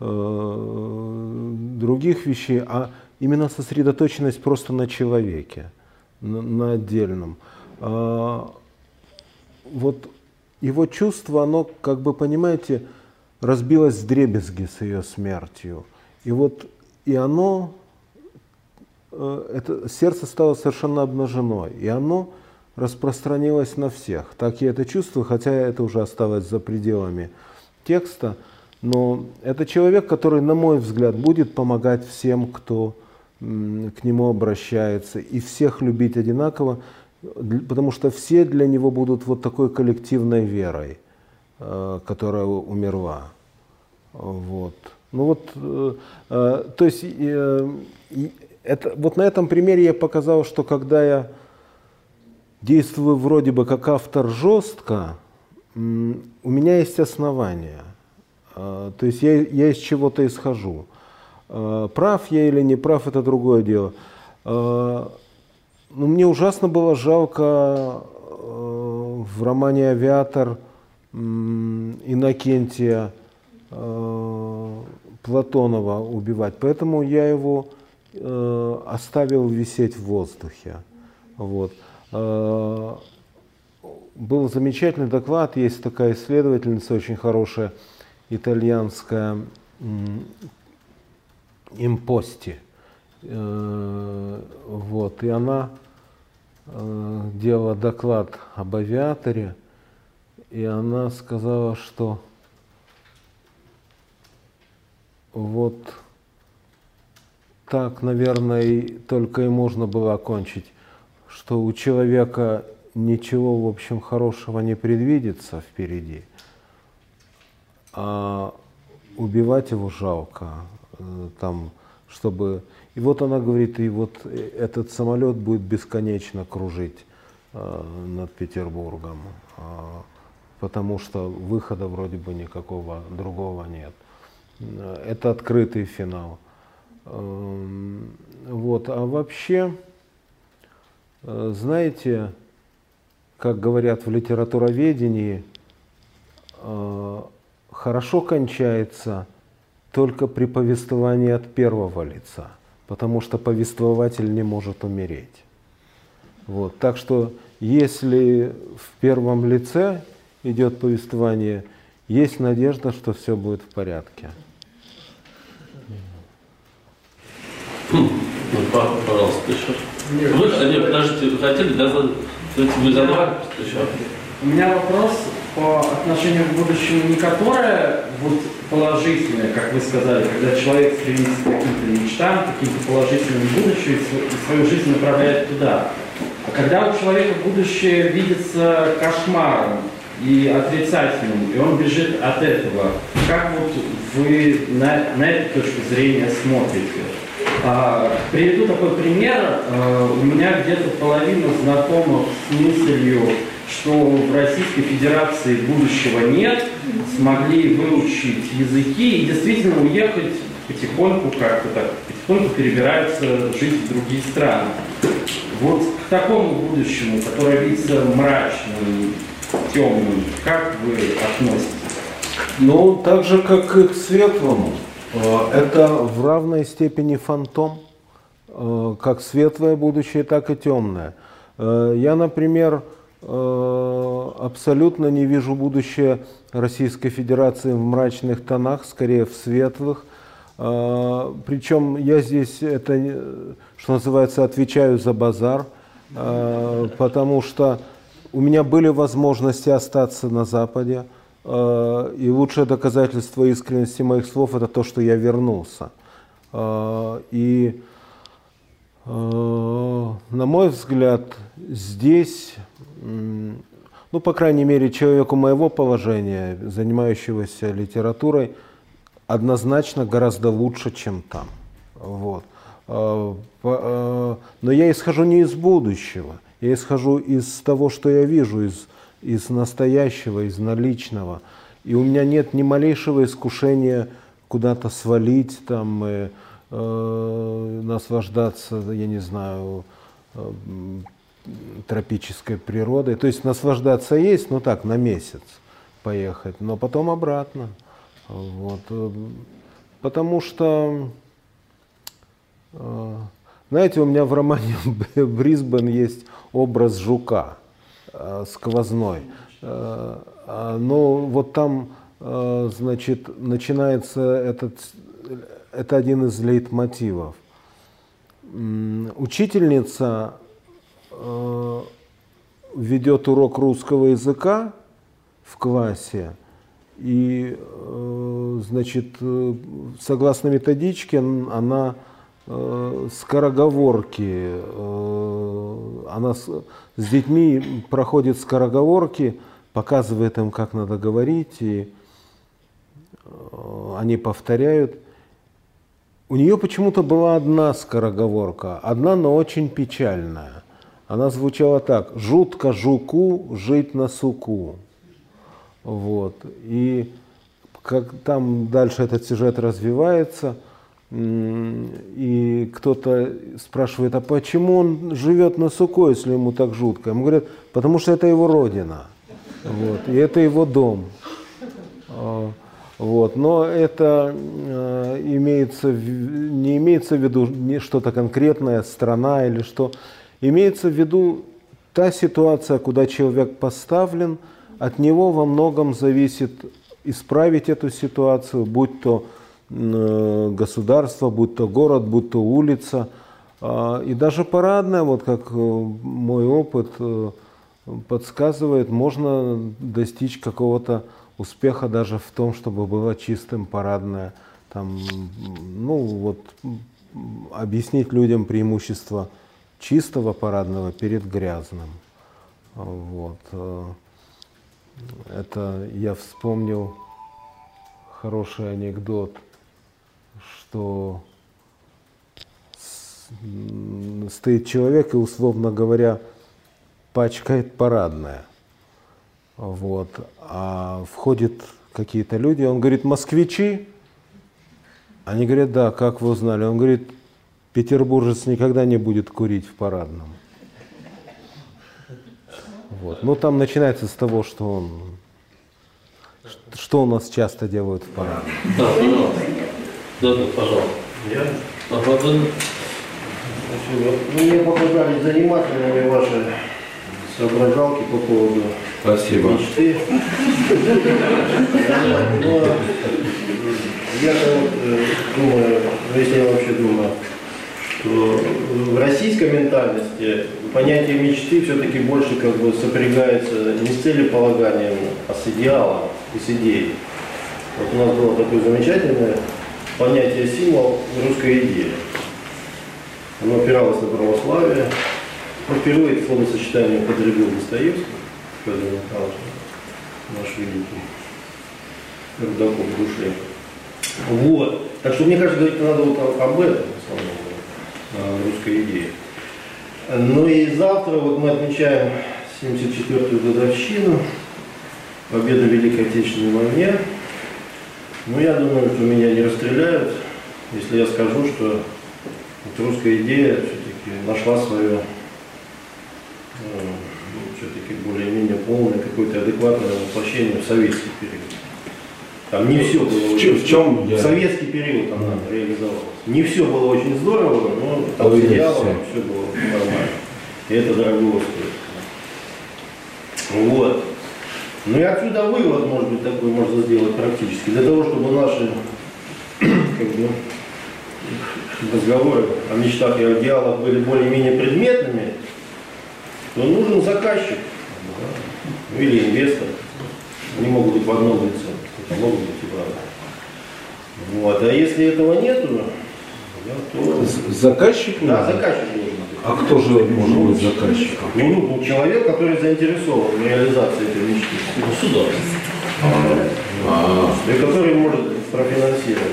э, других вещей, а именно сосредоточенность просто на человеке на, на отдельном. А, вот его чувство, оно, как бы, понимаете, разбилось в дребезги с ее смертью. И вот и оно, э, это сердце стало совершенно обнажено, и оно распространилось на всех. Так я это чувствую, хотя это уже осталось за пределами текста. Но это человек, который, на мой взгляд, будет помогать всем, кто к нему обращается, и всех любить одинаково, потому что все для него будут вот такой коллективной верой, э, которая умерла. Вот. Ну вот, э, э, то есть, это, вот на этом примере я показал, что когда я действую вроде бы как автор жестко, у меня есть основания. То есть я, я из чего-то исхожу. Э, прав я или не прав, это другое дело. Э, ну, мне ужасно было жалко э, в романе «Авиатор» Иннокентия Платонова убивать. Поэтому я его оставил висеть в воздухе. Вот. Был замечательный доклад, есть такая исследовательница очень хорошая, итальянская, импости. Э, вот, и она э, делала доклад об авиаторе, и она сказала, что вот так, наверное, только и можно было окончить, что у человека ничего, в общем, хорошего не предвидится впереди, а убивать его жалко, там, чтобы... И вот она говорит, и вот этот самолет будет бесконечно кружить э, над Петербургом, э, потому что выхода вроде бы никакого другого нет. Это открытый финал. Э, вот, а вообще, э, знаете, как говорят в литературоведении, э, хорошо кончается – только при повествовании от первого лица, потому что повествователь не может умереть. Вот. Так что если в первом лице идет повествование, есть надежда, что все будет в порядке. Ну, пожалуйста, еще. Нет, вы, нет, подождите, вы хотели, да, вы задавали еще? У меня вопрос по отношению к будущему не которое вот положительное, как вы сказали, когда человек стремится к каким-то мечтам, к каким-то положительным будущим и свою жизнь направляет туда. А когда у человека будущее видится кошмаром и отрицательным, и он бежит от этого, как вот вы на, на эту точку зрения смотрите? А, приведу такой пример. А, у меня где-то половина знакомых с мыслью что в Российской Федерации будущего нет, смогли выучить языки и действительно уехать потихоньку, как-то так, потихоньку перебираются жить в другие страны. Вот к такому будущему, которое видится мрачным, темным, как вы относитесь? Ну, так же, как и к светлому. Э, это в равной степени фантом, э, как светлое будущее, так и темное. Э, я, например, абсолютно не вижу будущее Российской Федерации в мрачных тонах, скорее в светлых. Э, Причем я здесь, это, что называется, отвечаю за базар, потому что у меня были возможности остаться на Западе, и лучшее доказательство искренности моих слов это то, что я вернулся. И Э, на мой взгляд, здесь, ну, по крайней мере, человеку моего положения, занимающегося литературой, однозначно гораздо лучше, чем там. Вот. Э, э, но я исхожу не из будущего, я исхожу из того, что я вижу, из, из настоящего, из наличного. И у меня нет ни малейшего искушения куда-то свалить там, и, э, наслаждаться, я не знаю, э, тропической природой. То есть наслаждаться есть, ну так, на месяц поехать, но потом обратно. Вот. Потому что, э, знаете, у меня в романе Брисбен есть образ жука э, сквозной. Э, а, но вот там, значит, начинается этот это один из лейтмотивов. Учительница ведет урок русского языка в классе, и, э, значит, э, согласно методичке, она скороговорки, она с, с детьми проходит скороговорки, показывает им, как надо говорить, и они повторяют – у нее почему-то была одна скороговорка, одна, но очень печальная. Она звучала так: жутко жуку жить на суку. Вот. И как там дальше этот сюжет развивается, и кто-то спрашивает, а почему он живет на суку, если ему так жутко? Ему говорят, потому что это его родина, вот, и это его дом. А, вот. Но это э, имеется, не имеется в виду что-то конкретное, страна или что. Имеется в виду та ситуация, куда человек поставлен, от него во многом зависит исправить эту ситуацию, будь то э, государство, будь то город, будь то улица. Э, и даже парадная, вот как э, мой опыт э, подсказывает, можно достичь какого-то успеха даже в том, чтобы было чистым парадное, там, ну вот, объяснить людям преимущество чистого парадного перед грязным. Вот. Это я вспомнил хороший анекдот, что стоит человек и, условно говоря, пачкает парадное. Вот. А входят какие-то люди, он говорит, москвичи? Они говорят, да, как вы узнали? Он говорит, петербуржец никогда не будет курить в парадном. Вот. Ну, там начинается с того, что он... Что у нас часто делают в парадном. Да, пожалуйста. Да, да, пожалуйста. Я? Ну, мне показались занимательными ваши соображалки по поводу Спасибо. мечты. Но я вот э, думаю, ну если я вообще думаю, в российской ментальности понятие мечты все-таки больше как бы сопрягается не с целеполаганием, а с идеалом и с идеей. Вот у нас было такое замечательное понятие символ русской идеи. Оно опиралось на православие, ну, впервые это словосочетание употребил Достоевский, Федор Михайлович, наш великий Рудаков душе. Вот. Так что мне кажется, говорить надо вот об этом, в основном, русской идее. Ну и завтра вот мы отмечаем 74-ю годовщину победы в Великой Отечественной войне. Ну, я думаю, что меня не расстреляют, если я скажу, что вот русская идея все-таки нашла свое ну, все-таки более-менее полное какое-то адекватное воплощение в советский период. Там не все было в чем, в, чем советский период там реализовалось. Не все было очень здорово, но там с идеалом все было нормально. И это дорого стоит. Вот. Ну и отсюда вывод, может быть, такой можно сделать практически. Для того, чтобы наши как бы, разговоры о мечтах и о идеалах были более-менее предметными, то нужен заказчик ну, или инвестор. Они могут быть в одном лице, могут быть и в Вот. А если этого нету, то... Заказчик? Да, заказчик должен быть. А кто же может быть заказчиком? Ну, ну, человек, который заинтересован в реализации этой мечты. Государство. А, И который может профинансировать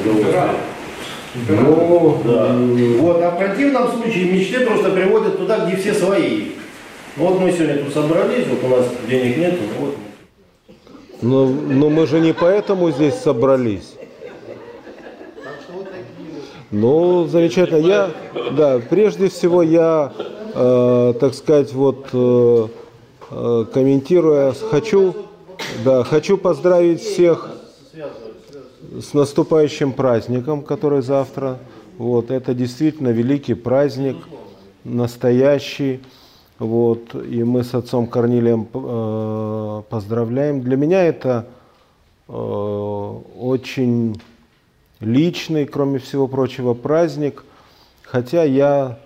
удовольствие. ну, Да. Вот, а в противном случае мечты просто приводят туда, где все свои. Ну, вот мы сегодня тут собрались, вот у нас денег нет, ну вот. но, но мы же не поэтому здесь собрались. Ну, замечательно. Я, да, прежде всего я, э, так сказать, вот э, э, комментируя, хочу, да, хочу поздравить всех с наступающим праздником, который завтра. Вот, это действительно великий праздник, настоящий. Вот, и мы с отцом Корнилием э, поздравляем. Для меня это э, очень личный, кроме всего прочего, праздник. Хотя я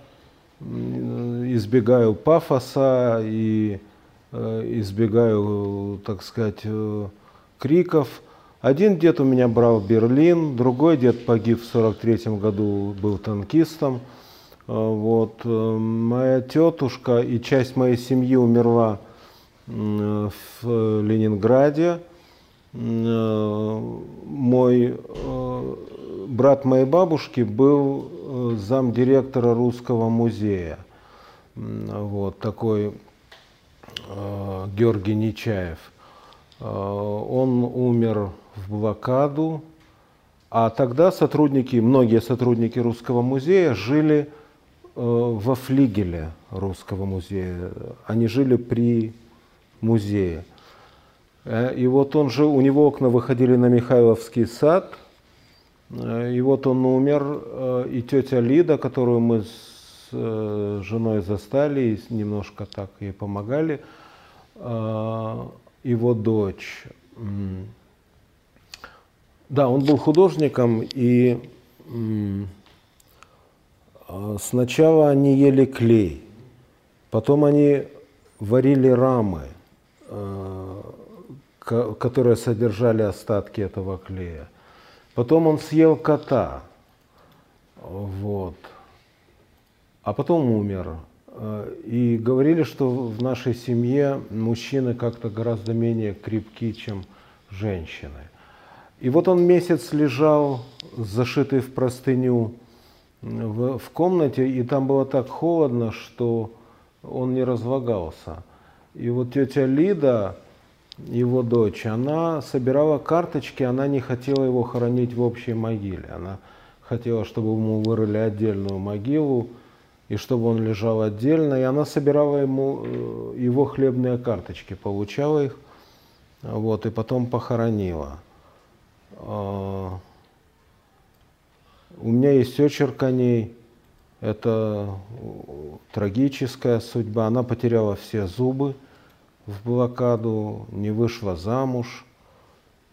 избегаю пафоса и э, избегаю, так сказать, э, криков. Один дед у меня брал Берлин, другой дед погиб в 43 году, был танкистом. Э, Вот. Моя тетушка и часть моей семьи умерла в Ленинграде. Э, Мой э, брат моей бабушки был э, замдиректора Русского музея. Вот такой Георгий Нечаев. Он умер в блокаду, а тогда сотрудники, многие сотрудники Русского музея жили во флигеле Русского музея. Они жили при музее. Э, И вот он же, у него окна выходили на Михайловский сад. Э, И вот он умер, э, и тетя Лида, которую мы с женой застали, и немножко так ей помогали, его дочь. Да, он был художником, и сначала они ели клей, потом они варили рамы, которые содержали остатки этого клея. Потом он съел кота, вот, а потом умер. Э, И говорили, что в нашей семье мужчины как-то гораздо менее крепки, чем женщины. И вот он месяц лежал, зашитый в простыню, в, в комнате, и там было так холодно, что он не разлагался. И вот тетя Лида, его дочь, она собирала карточки, она не хотела его хоронить в общей могиле. Она хотела, чтобы ему вырыли отдельную могилу, и чтобы он лежал отдельно. И она собирала ему э, его хлебные карточки, получала их, вот, и потом похоронила. А, У меня есть очерк о ней. Это э, трагическая судьба. Она потеряла все зубы в блокаду, не вышла замуж.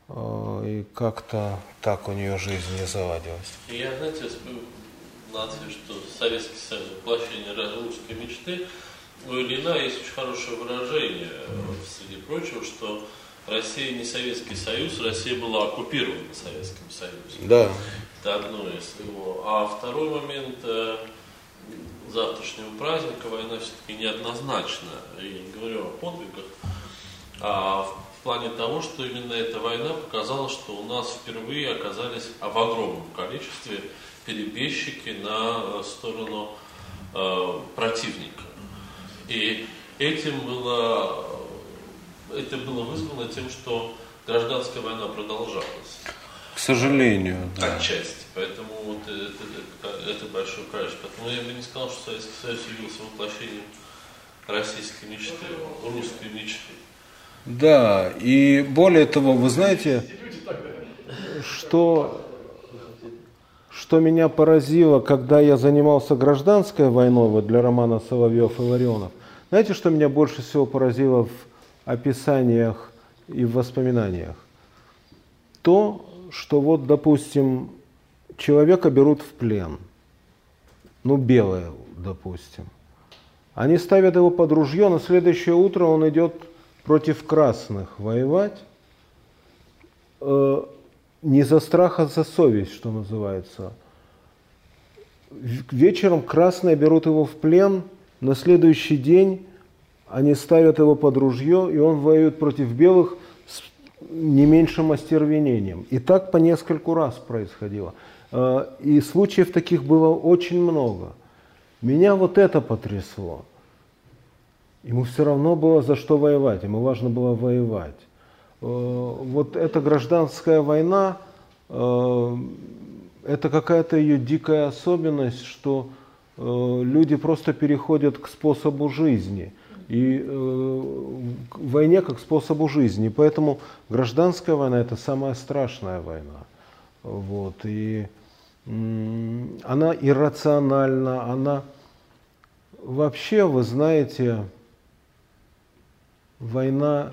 э, И как-то так у нее жизнь не заладилась. Я, знаете, вспомнил нации, что Советский Союз, воплощение русской мечты, у Ильина есть очень хорошее выражение, вот, среди прочего, что Россия не Советский Союз, Россия была оккупирована Советским Союзом. Да. Это одно из его. А второй момент э, завтрашнего праздника война все-таки неоднозначна. И не говорю о подвигах, а в плане того, что именно эта война показала, что у нас впервые оказались а в огромном количестве перебежчики на э, сторону э, противника. И этим было, это было вызвано тем, что гражданская война продолжалась. К сожалению, да. Отчасти. Поэтому вот это, это, это большое количество. Поэтому я бы не сказал, что Советский Союз явился воплощением российской мечты, русской мечты. Да, и более того, вы знаете, что, что что меня поразило, когда я занимался гражданской войной вот для романа Соловьев и Ларионов, знаете, что меня больше всего поразило в описаниях и в воспоминаниях? То, что вот, допустим, человека берут в плен, ну, белое, допустим. Они ставят его под ружье, на следующее утро он идет против красных воевать, э, не за страх, а за совесть, что называется. Вечером красные берут его в плен, на следующий день они ставят его под ружье, и он воюет против белых не меньшим остервенением. И так по нескольку раз происходило. Э, и случаев таких было очень много. Меня вот это потрясло. Ему все равно было за что воевать, ему важно было воевать. Э, вот эта гражданская война, э, это какая-то ее дикая особенность, что люди просто переходят к способу жизни. И к войне как способу жизни. Поэтому гражданская война это самая страшная война. Вот. И она иррациональна, она вообще, вы знаете, война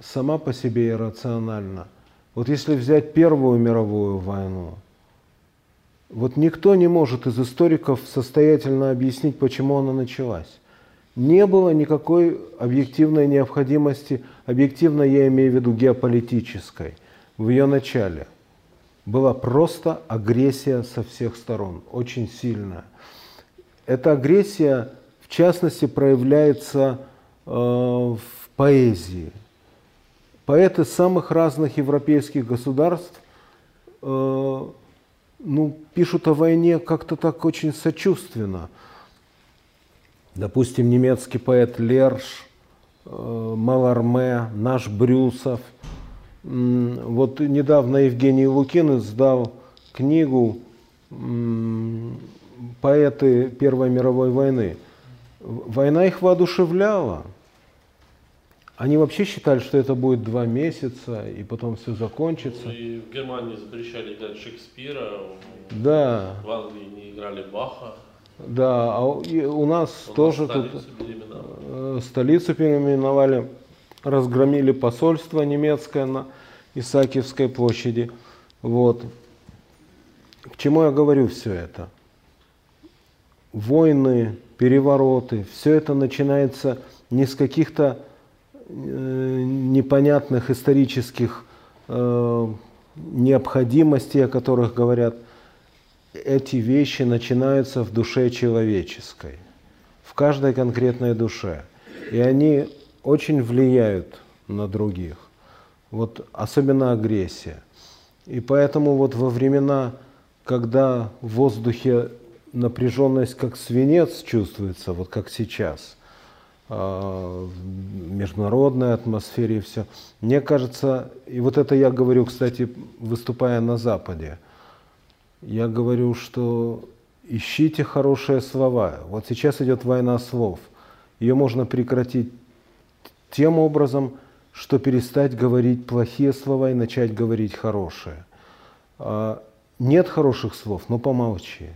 сама по себе иррациональна. Вот если взять Первую мировую войну, вот никто не может из историков состоятельно объяснить, почему она началась. Не было никакой объективной необходимости, объективно я имею в виду геополитической, в ее начале – была просто агрессия со всех сторон, очень сильная. Эта агрессия, в частности, проявляется э, в поэзии. Поэты самых разных европейских государств э, ну, пишут о войне как-то так очень сочувственно. Допустим, немецкий поэт Лерш, э, Маларме, наш Брюсов – вот недавно Евгений Лукин издал книгу «Поэты Первой мировой войны». Война их воодушевляла. Они вообще считали, что это будет два месяца, и потом все закончится. Ну, и в Германии запрещали играть Шекспира, да. в Англии не играли Баха. Да, а у нас у тоже нас тут переименовали. Э, столицу переименовали, разгромили посольство немецкое на Исаакиевской площади. Вот. К чему я говорю все это? Войны, перевороты, все это начинается не с каких-то э, непонятных исторических э, необходимостей, о которых говорят. Эти вещи начинаются в душе человеческой, в каждой конкретной душе. И они очень влияют на других. Вот особенно агрессия. И поэтому вот во времена, когда в воздухе напряженность как свинец чувствуется, вот как сейчас, а, в международной атмосфере и все. Мне кажется, и вот это я говорю, кстати, выступая на Западе, я говорю, что ищите хорошие слова. Вот сейчас идет война слов. Ее можно прекратить тем образом, что перестать говорить плохие слова и начать говорить хорошие. А, нет хороших слов, но помолчи.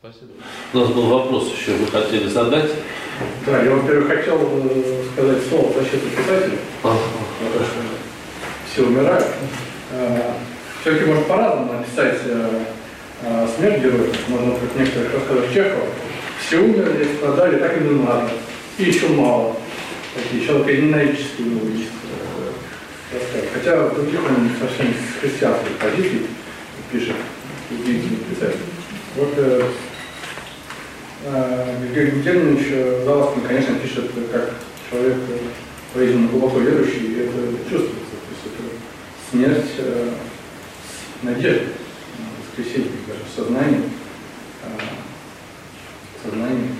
Спасибо. У нас был вопрос еще, вы хотели задать? Да, я, во-первых, хотел э, сказать слово в защиту писателя, ага. потому что все умирают. Э, Все-таки можно по-разному написать э, смерть героев. Можно, как некоторых рассказах Чехова, все умерли, страдали, так и не надо. И еще мало такие человеконенавидческие убийства. Хотя в других он совсем с христианской позиции пишет удивительный писатель. Вот э, э, Григорий Гутеринович э, Заласкин, конечно, пишет как человек, по-видимому, глубоко верующий, и это чувствуется. То есть это смерть э, с надеждой, воскресенье, даже в сознании, э, сознании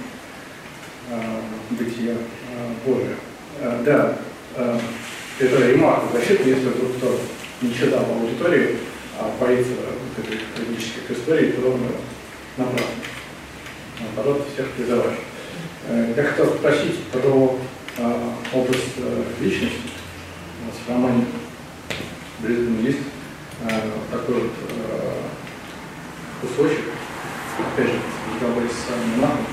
э, бытия э, Божия. Э, да, э, это ремарка защиты, если вдруг кто не читал аудитории, а боится вот этой трагических историй, то он напрасно. Наоборот, всех призываю. Э, я хотел спросить про образ личности. У нас в романе Брисбен есть такой вот кусочек, опять же, разговаривая с монахом,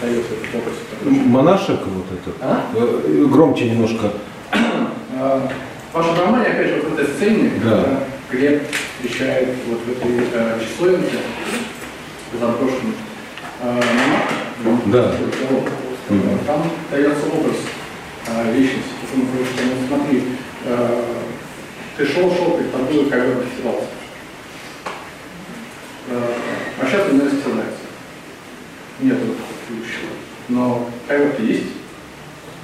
дает этот образ. Монашек вот этот? А? Громче немножко. В вашем романе, опять же, вот в этой сцене, да. Глеб встречает вот в этой э, часовенке заброшенной э, монах, да. mm-hmm. там дается образ э, личности. Говорит, что ну, смотри, э, ты шел, шел, перед тобой ковер расстилался. Э, а сейчас он не расстилается. Нет будущего. Но ковер-то есть.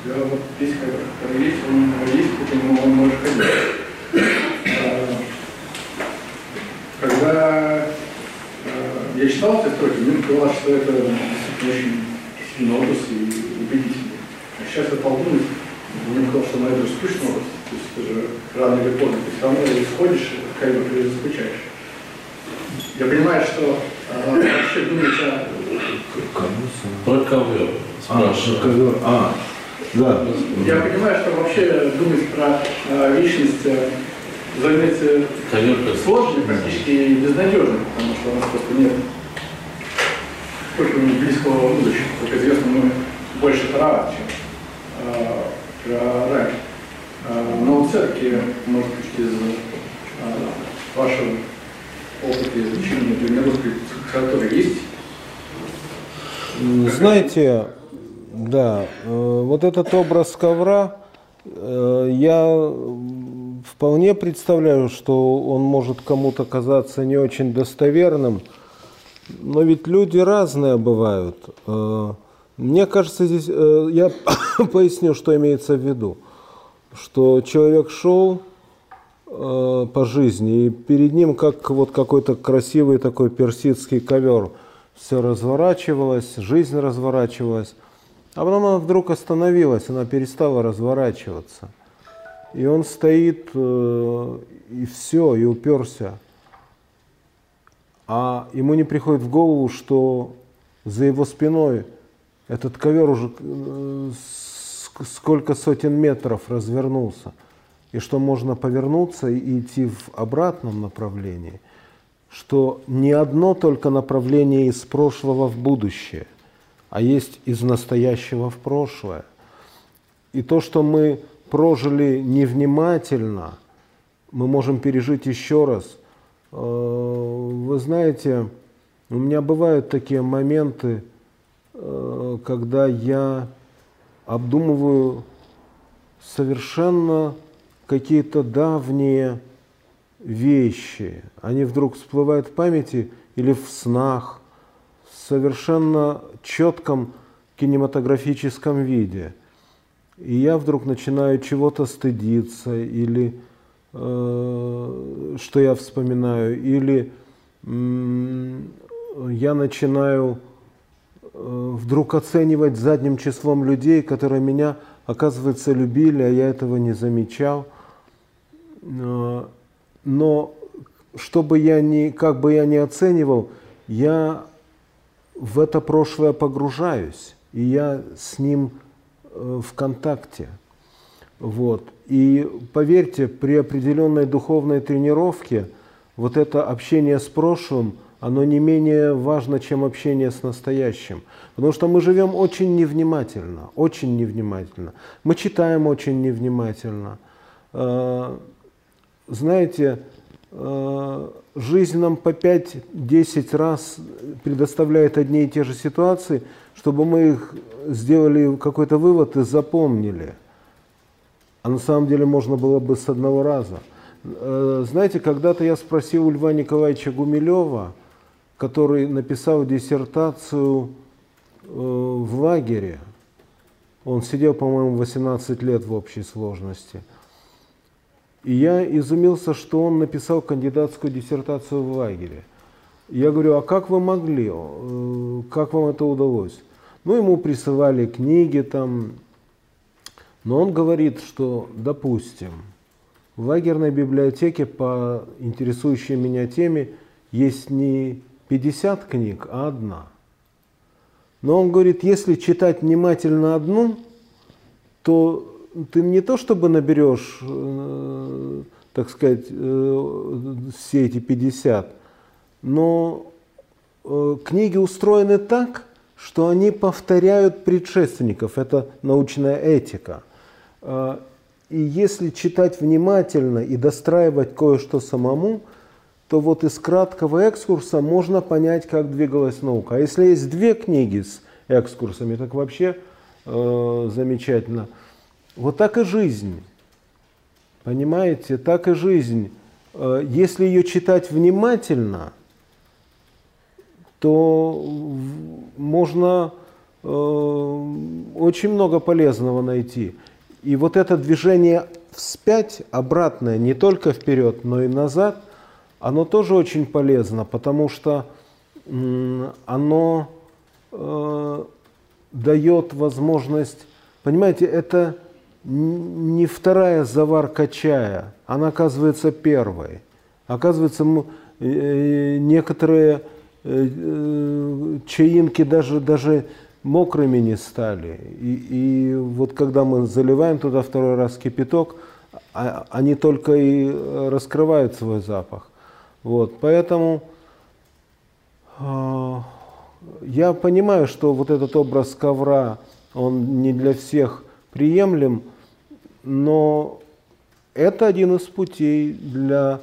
Да, вот здесь ковер есть, он есть, по нему он может ходить. Когда я читал эти строки, мне казалось, что это очень сильный образ и убедительный. А сейчас я подумал, мне казалось, что на это скучный образ. Это же рано или поздно ты все равно исходишь, как бы ты скучаешь. Я понимаю, что а, вообще думать о... Про ковер. Спрашиваю. А, ковер. А, да. Я понимаю, что вообще думать про э, личность э, занятие сложное, практически безнадежно, потому что у нас просто нет какого-нибудь близкого будущего. Как известно, мы больше про ад, чем э, про рай. Э, но все-таки, может быть, из э, вашего опыта изучения древнерусской литературы есть? Знаете, да, э, вот этот образ ковра, я вполне представляю, что он может кому-то казаться не очень достоверным, но ведь люди разные бывают. Мне кажется, здесь я поясню, что имеется в виду. Что человек шел по жизни, и перед ним как вот какой-то красивый такой персидский ковер. Все разворачивалось, жизнь разворачивалась. А потом она вдруг остановилась, она перестала разворачиваться. И он стоит, э, и все, и уперся. А ему не приходит в голову, что за его спиной этот ковер уже э, сколько сотен метров развернулся. И что можно повернуться и идти в обратном направлении. Что не одно только направление из прошлого в будущее – а есть из настоящего в прошлое. И то, что мы прожили невнимательно, мы можем пережить еще раз. Э, вы знаете, у меня бывают такие моменты, э, когда я обдумываю совершенно какие-то давние вещи. Они вдруг всплывают в памяти или в снах, совершенно четком кинематографическом виде. И я вдруг начинаю чего-то стыдиться, или э, что я вспоминаю, или э, я начинаю вдруг оценивать задним числом людей, которые меня, оказывается, любили, а я этого не замечал. Э, но что бы я ни, как бы я ни оценивал, я в это прошлое погружаюсь, и я с ним э, в контакте. Вот. И поверьте, при определенной духовной тренировке вот это общение с прошлым, оно не менее важно, чем общение с настоящим. Потому что мы живем очень невнимательно, очень невнимательно. Мы читаем очень невнимательно. Э, знаете, э, жизнь нам по 5-10 раз предоставляет одни и те же ситуации, чтобы мы их сделали какой-то вывод и запомнили. А на самом деле можно было бы с одного раза. Э, знаете, когда-то я спросил у Льва Николаевича Гумилева, который написал диссертацию э, в лагере. Он сидел, по-моему, 18 лет в общей сложности – и я изумился, что он написал кандидатскую диссертацию в лагере. Я говорю, а как вы могли, э, как вам это удалось? Ну, ему присылали книги там, но он говорит, что, допустим, в лагерной библиотеке по интересующей меня теме есть не 50 книг, а одна. Но он говорит, если читать внимательно одну, то ты не то чтобы наберешь э, так сказать, э, все эти 50. Но э, книги устроены так, что они повторяют предшественников. Это научная этика. Э, и если читать внимательно и достраивать кое-что самому, то вот из краткого экскурса можно понять, как двигалась наука. А если есть две книги с экскурсами, так вообще э, замечательно. Вот так и жизнь. Понимаете, так и жизнь. Э, если ее читать внимательно, то можно э, очень много полезного найти. И вот это движение вспять, обратное, не только вперед, но и назад, оно тоже очень полезно, потому что оно э, дает возможность, понимаете, это не вторая заварка чая, она оказывается первой. Оказывается, э, некоторые э, э, чаинки даже, даже мокрыми не стали. И, и вот когда мы заливаем туда второй раз кипяток, а, они только и раскрывают свой запах. Вот, поэтому э, я понимаю, что вот этот образ ковра, он не для всех приемлем, но это один из путей для...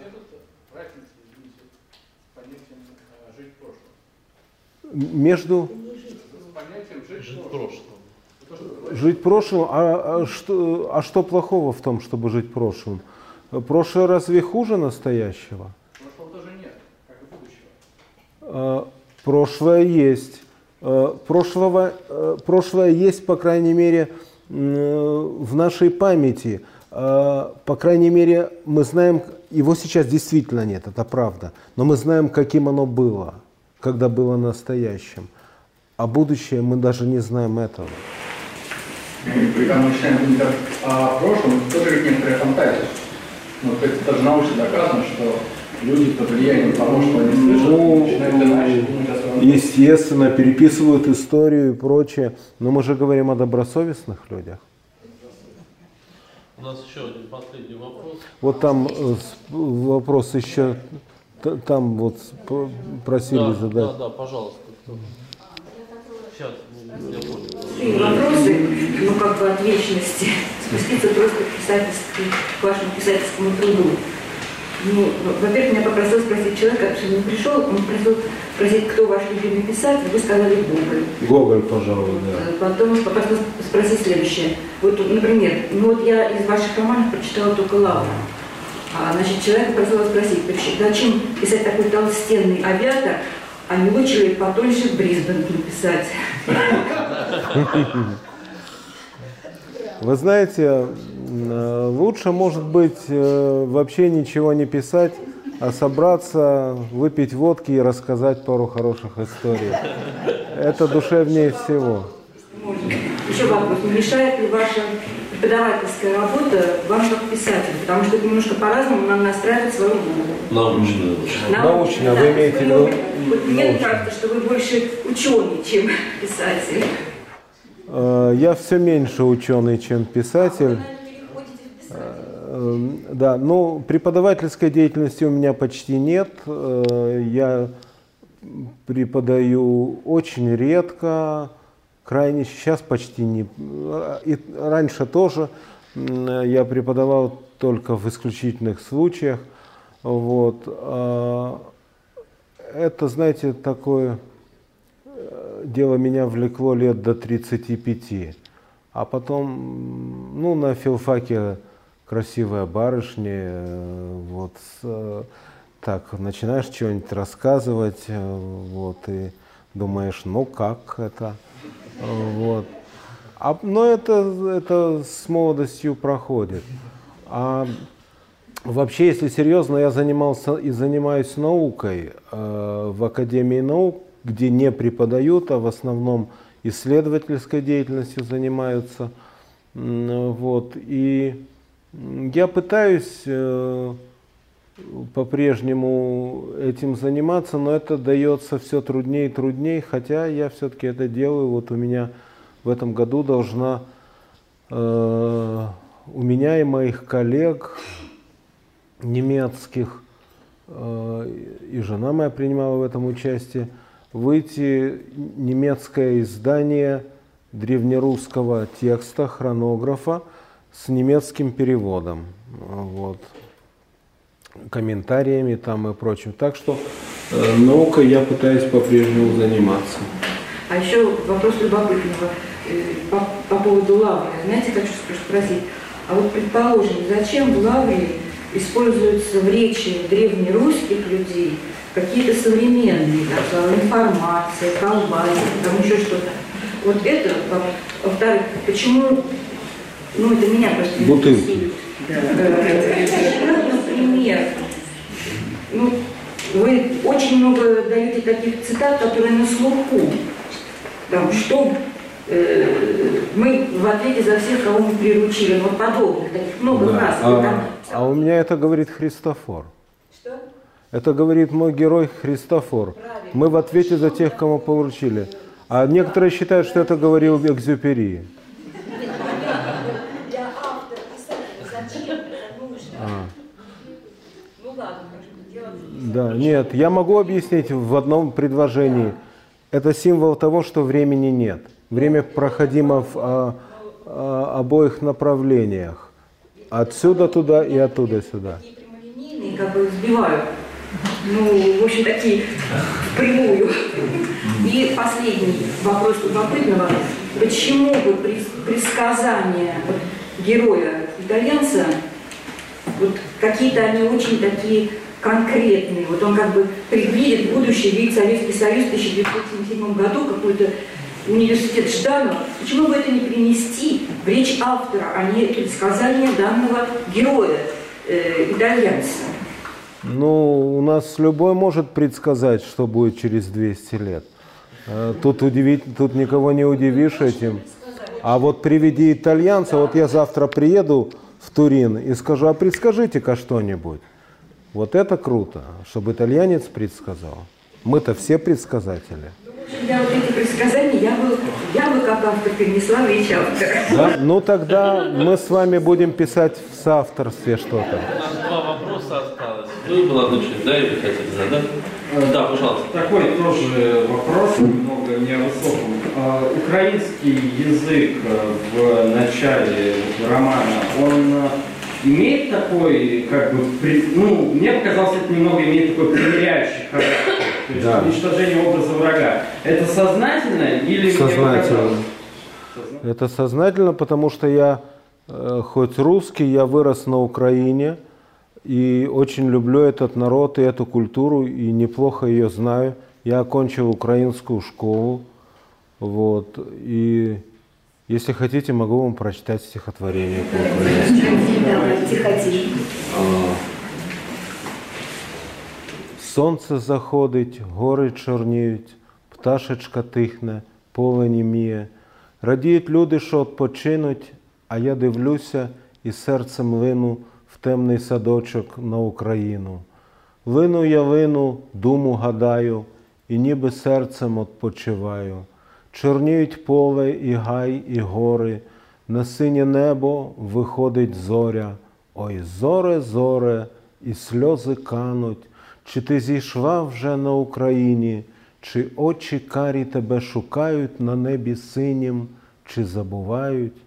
Между жить прошлым. А, а, что, а что плохого в том, чтобы жить прошлым? Прошлое разве хуже настоящего? Прошлого тоже нет, как и будущего. А, прошлое есть. А, прошлого, а, прошлое есть, по крайней мере, в нашей памяти. По крайней мере, мы знаем, его сейчас действительно нет, это правда, но мы знаем, каким оно было, когда было настоящим. А будущее мы даже не знаем этого. Когда мы начинаем думать о прошлом, тоже как некоторая фантазия. Ну, то есть даже научно доказано, что люди под влиянием того, что они слышат, Ну, начинают иначе думать о своем Естественно, переписывают историю и прочее. Но мы же говорим о добросовестных людях. У нас еще один последний вопрос. Вот там э, вопрос еще, там вот просили да, задать. Да, да, пожалуйста. Сейчас, я понял. И вопросы, ну как бы от вечности, спуститься просто к, писательски- к вашему писательскому труду. Ну, во-первых, меня попросил спросить человек, который не пришел, он просил спросить, кто ваш любимый писатель, вы сказали Гоголь. Гоголь, пожалуй, да. Э, Потом попросил спросить следующее. Вот, например, ну вот я из ваших романов прочитала только Лавра. А, значит, человек попросил спросить, зачем писать такой толстенный авиатор, а не вы человек потоньше Брисбен написать? Вы знаете, э, лучше, может быть, э, вообще ничего не писать, а собраться, выпить водки и рассказать пару хороших историй. Это душевнее всего. Можно. Еще вопрос. Не мешает ли ваша преподавательская работа вам как писателю? Потому что это немножко по-разному нам настраивать свою голову. Научную. Научно, вы имеете в виду Вот мне кажется, что вы больше ученый, чем писатель. Э, Я все меньше ученый, чем писатель. Э, Да, ну, преподавательской деятельности у меня почти нет. Э, Я преподаю очень редко, крайне сейчас почти не. И раньше тоже я преподавал только в исключительных случаях. Вот. А Это, знаете, такое дело меня влекло лет до 35. А потом, ну, на филфаке красивая барышня, э, вот, э, так, начинаешь что-нибудь рассказывать, э, вот, и думаешь, ну, как это, вот. А, но это, это с молодостью проходит. А Вообще, если серьезно, я занимался и занимаюсь наукой э, в Академии наук, где не преподают, а в основном исследовательской деятельностью занимаются. Вот. И я пытаюсь э, по-прежнему этим заниматься, но это дается все труднее и труднее, хотя я все-таки это делаю. Вот у меня в этом году должна э, у меня и моих коллег немецких, э, и жена моя принимала в этом участие, выйти немецкое издание древнерусского текста, хронографа с немецким переводом. Вот комментариями там и прочим. Так что э, наукой я пытаюсь по-прежнему заниматься. А еще вопрос любопытного э, по, по поводу лавры. Знаете, хочу спросить, а вот предположим, зачем в лавре используются в речи древнерусских людей какие-то современные, так, информация, колбаси, там еще что-то. Вот это, во-вторых, почему, ну это меня просто Бутылки. Например, ну, вы очень много даете таких цитат, которые на слуху. Там, что э, мы в ответе за всех, кого мы приручили, вот подобных, таких много да. раз. А, там... а у меня это говорит Христофор. Это говорит мой герой Христофор. Мы в ответе за тех, кого поручили. А некоторые считают, что это говорил Экзюпери. Да, нет, я могу объяснить в одном предложении. Это символ того, что времени нет. Время проходимо в а, а, обоих направлениях. Отсюда туда и оттуда сюда. Прямолинейные как бы сбивают. Ну, в общем, такие прямую. И последний вопрос любопытного. Почему бы предсказания героя итальянца, вот какие-то они очень такие конкретный. Вот он как бы предвидит будущее, видит Советский Союз в 1977 году, какой-то университет Жданова. Почему бы это не принести в речь автора, а не предсказание данного героя, э, итальянца? Ну, у нас любой может предсказать, что будет через 200 лет. Э, тут, удивить, тут никого не удивишь этим. А вот приведи итальянца, вот я завтра приеду в Турин и скажу, а предскажите-ка что-нибудь. Вот это круто, чтобы итальянец предсказал. Мы-то все предсказатели. Я вот эти предсказания, я бы, я бы как автор перенесла в речь автора. Да? Ну тогда мы с вами будем писать в соавторстве что-то. У нас два вопроса Ну, молодой человек, да, и вы хотите задать? Э, да, пожалуйста. Такой тоже вопрос, немного не о высоком. А, украинский язык э, в начале романа, он э, имеет такой, как бы, при, ну, мне показалось, это немного имеет такой примиряющий характер. То есть да. уничтожение образа врага. Это сознательно или Сознательно. Это сознательно, потому что я, э, хоть русский, я вырос на Украине и очень люблю этот народ и эту культуру, и неплохо ее знаю. Я окончил украинскую школу, вот, и если хотите, могу вам прочитать стихотворение Сонце заходить, гори чорніють, пташечка тихне, поле німіє. Радіють люди, що відпочинуть, а я дивлюся і серцем лину в темний садочок на Україну. Лину я лину, думу гадаю, і ніби серцем відпочиваю. Чорніють поле і гай, і гори, на синє небо виходить зоря. Ой, зоре, зоре, і сльози кануть, чи ти зійшла вже на Україні, чи очі карі тебе шукають на небі синім, чи забувають?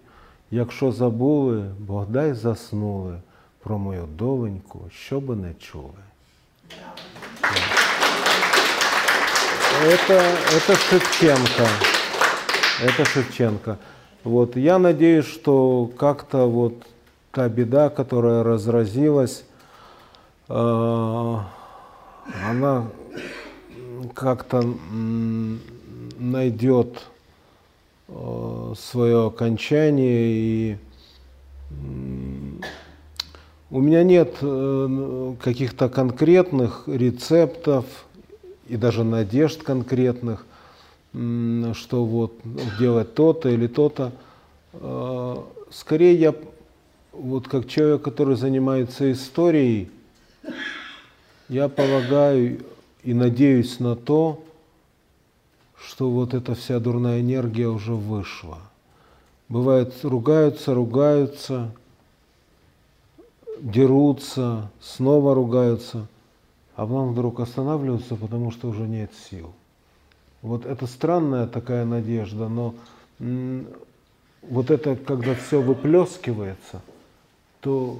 Якщо забули, Богдай заснули про мою доленьку, щоб не чули. Это, это Шевченко. Это Шевченко. Вот. Я надеюсь, что как-то вот та беда, которая разразилась, э, она как-то найдет э, свое окончание и у меня нет э, каких-то конкретных рецептов и даже надежд конкретных что вот делать то-то или то-то. А, скорее я вот как человек, который занимается историей, я полагаю и надеюсь на то, что вот эта вся дурная энергия уже вышла. Бывает, ругаются, ругаются, дерутся, снова ругаются, а потом вдруг останавливаются, потому что уже нет сил. Вот это странная такая надежда, но вот это, когда все выплескивается, то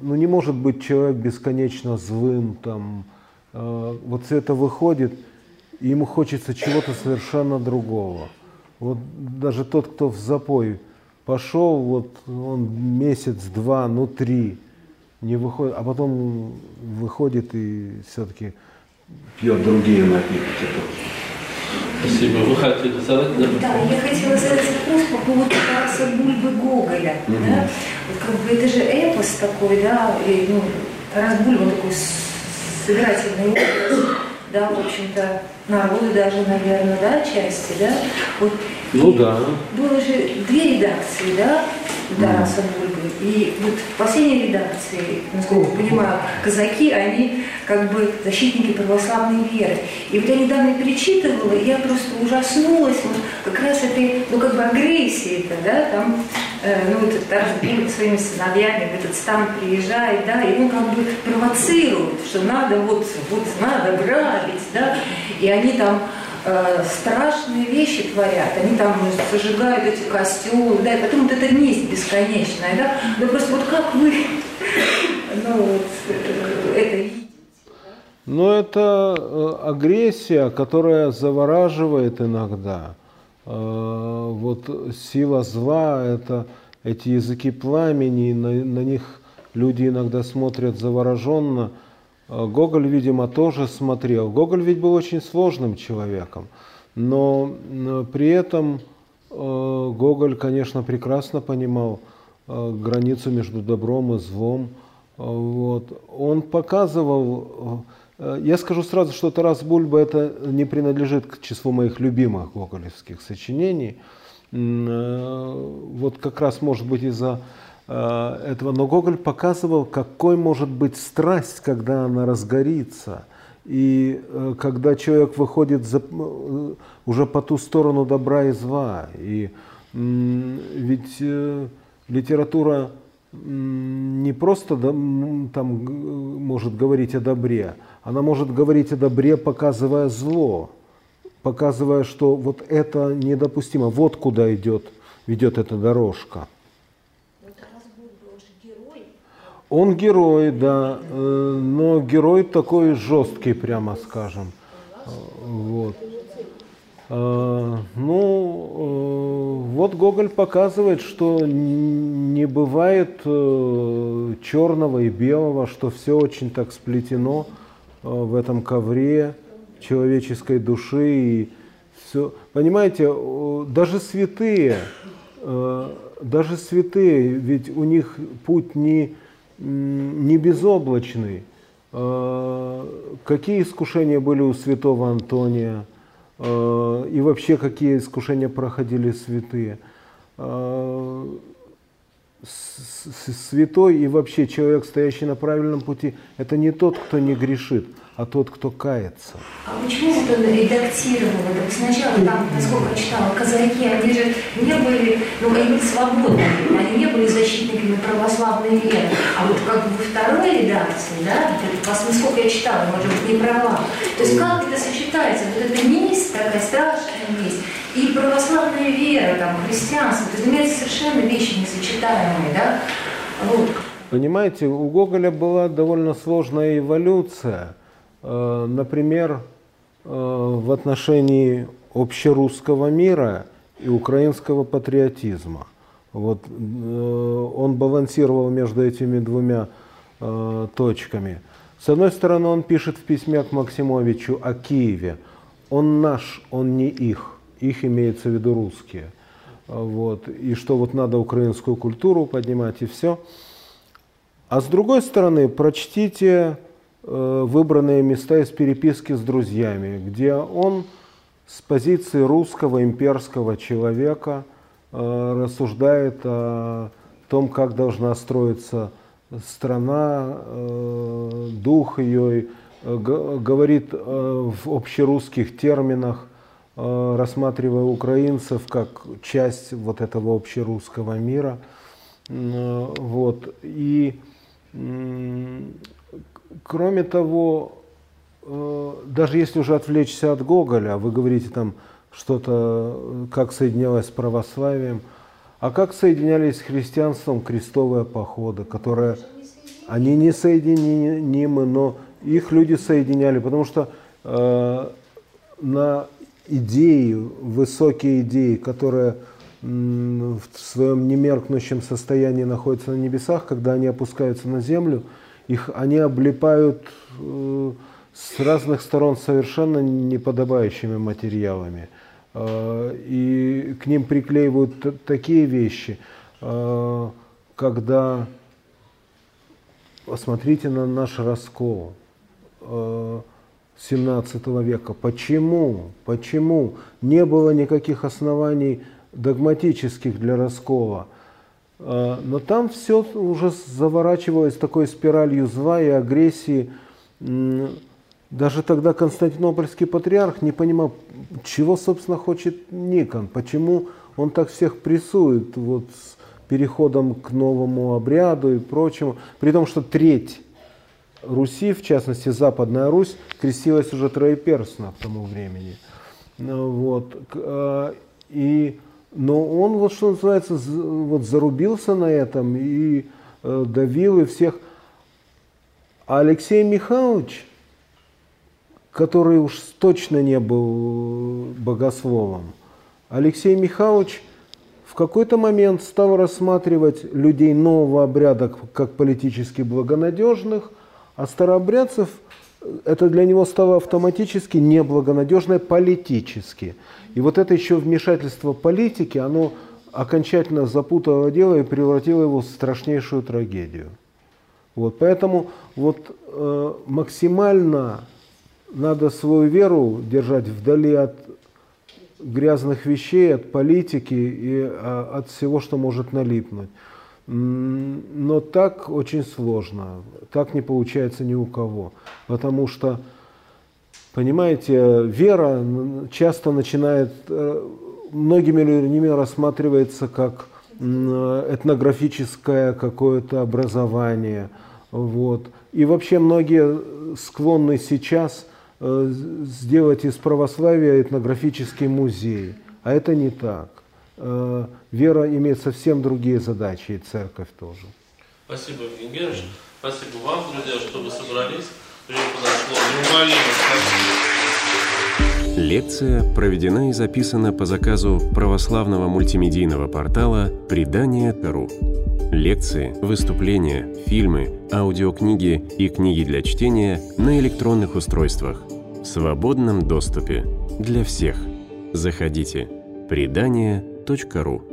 ну, не может быть человек бесконечно злым, там, э, вот все это выходит, и ему хочется чего-то совершенно другого. Вот даже тот, кто в запой пошел, вот он месяц, два, ну три, не выходит, а потом выходит и все-таки пьет другие напитки тоже. Спасибо. Вы хотели задать? Да, да я хотела задать вопрос по поводу Тараса Бульбы Гоголя. Mm-hmm. Да? Вот как бы это же эпос такой, да, и, ну, Тарас Бульба такой сыгрательный образ, да, в общем-то, народу даже, наверное, да, части, да. Вот, ну да. Было же две редакции, да, Тараса Бульбы. И вот в последней редакции, насколько я понимаю, казаки, они как бы защитники православной веры. И вот я недавно перечитывала, и я просто ужаснулась вот как раз этой, ну как бы агрессии это, да, там, э, ну вот Тарас Бульба своими сыновьями в этот стан приезжает, да, и он как бы провоцирует, что надо вот, вот надо грабить, да, и они там Э, страшные вещи творят, они там зажигают эти костюмы, да, и потом вот эта месть бесконечная, да, да просто вот как вы, ну вот, э, это видите? Ну, это э, агрессия, которая завораживает иногда. Вот сила зла, это эти языки пламени, на, на них люди иногда смотрят завороженно – Гоголь, видимо, тоже смотрел. Гоголь ведь был очень сложным человеком, но при этом э, Гоголь, конечно, прекрасно понимал э, границу между добром и злом. Вот. Он показывал, я скажу сразу, что Тарас Бульба это не принадлежит к числу моих любимых гоголевских сочинений. Вот как раз, может быть, из-за Э, этого. Но Гоголь показывал, какой может быть страсть, когда она разгорится. И э, когда человек выходит за, э, уже по ту сторону добра и зла. И ведь литература не просто там может говорить о добре, она может говорить о добре, показывая зло, показывая, что вот это недопустимо, вот куда идет, ведет эта дорожка. Он герой, да, э, но герой такой жесткий, прямо скажем. Вот. Э, ну, э, вот Гоголь показывает, что не бывает черного и белого, что все очень так сплетено в этом ковре человеческой души и все. Понимаете, даже святые, даже святые, ведь у них путь не не безоблачный. А, какие искушения были у святого Антония? А, и вообще, какие искушения проходили святые? А, святой и вообще человек, стоящий на правильном пути, это не тот, кто не грешит, а тот, кто кается. А почему вот он редактировал это? Сначала там, насколько я читала, казаки, они же не были, ну, они были свободными, они не были защитниками православной веры. А вот как бы второй редакции, да, насколько я читала, может быть, не права. То есть как это сочетается? Вот эта месть, такая страшная месть, и православная вера, там, христианство, то есть это совершенно вещи несочетаемые, да? Вот. Понимаете, у Гоголя была довольно сложная эволюция – например, э, в отношении общерусского мира и украинского патриотизма. Вот э, он балансировал между этими двумя точками. С одной стороны, он пишет в письме к Максимовичу о Киеве. Он наш, он не их. Их имеется в виду русские. Вот. И что вот надо украинскую культуру поднимать и все. А с другой стороны, прочтите Э, выбранные места из переписки с друзьями, где он с позиции русского имперского человека э, рассуждает о том, как должна строиться страна, э, дух ее, говорит в общерусских терминах, рассматривая украинцев как часть вот этого общерусского мира. Вот. И кроме того, э, даже если уже отвлечься от Гоголя, вы говорите там что-то, как соединялось с православием, а как соединялись с христианством крестовые походы, которые они не соединимы, но их люди соединяли, потому что э, на идеи, высокие идеи, которые в своем немеркнущем состоянии находятся на небесах, когда они опускаются на землю, их они облипают э, с разных сторон совершенно неподобающими материалами. Э, и к ним приклеивают такие вещи, э, когда посмотрите на наш раскол 17 века. Почему? Почему не было никаких оснований догматических для раскола? А, но там все уже заворачивалось такой спиралью зла и агрессии. Даже тогда Константинопольский патриарх не понимал, чего, собственно, хочет Никон, почему он так всех прессует вот, с переходом к новому обряду и прочему. При том, что треть Руси, в частности Западная Русь, крестилась уже троеперстно к тому времени. Ну, вот. А, и, но он, вот что называется, вот зарубился на этом и э, давил и всех. А Алексей Михайлович, который уж точно не был богословом, Алексей Михайлович в какой-то момент стал рассматривать людей нового обряда как политически благонадежных, а старообрядцев это для него стало автоматически неблагонадежное политически. И вот это еще вмешательство политики, оно окончательно запутало дело и превратило его в страшнейшую трагедию. Вот, поэтому вот, э, максимально надо свою веру держать вдали от грязных вещей, от политики и а, от всего, что может налипнуть. Но так очень сложно, так не получается ни у кого, потому что, понимаете, вера часто начинает, э, многими людьми рассматривается как этнографическое какое-то образование, вот. И вообще многие склонны сейчас э, сделать из православия этнографический музей, а это не так. Э, вера имеет совсем другие задачи, и церковь тоже. Спасибо, Евгений Георгиевич. Спасибо вам, друзья, что вы собрались. Время подошло неумолимо. Лекция проведена и записана по заказу православного мультимедийного портала «Предание.ру». Лекции, выступления, фильмы, аудиокниги и книги для чтения на электронных устройствах в свободном доступе для всех. Заходите. Предание.ру kp.ru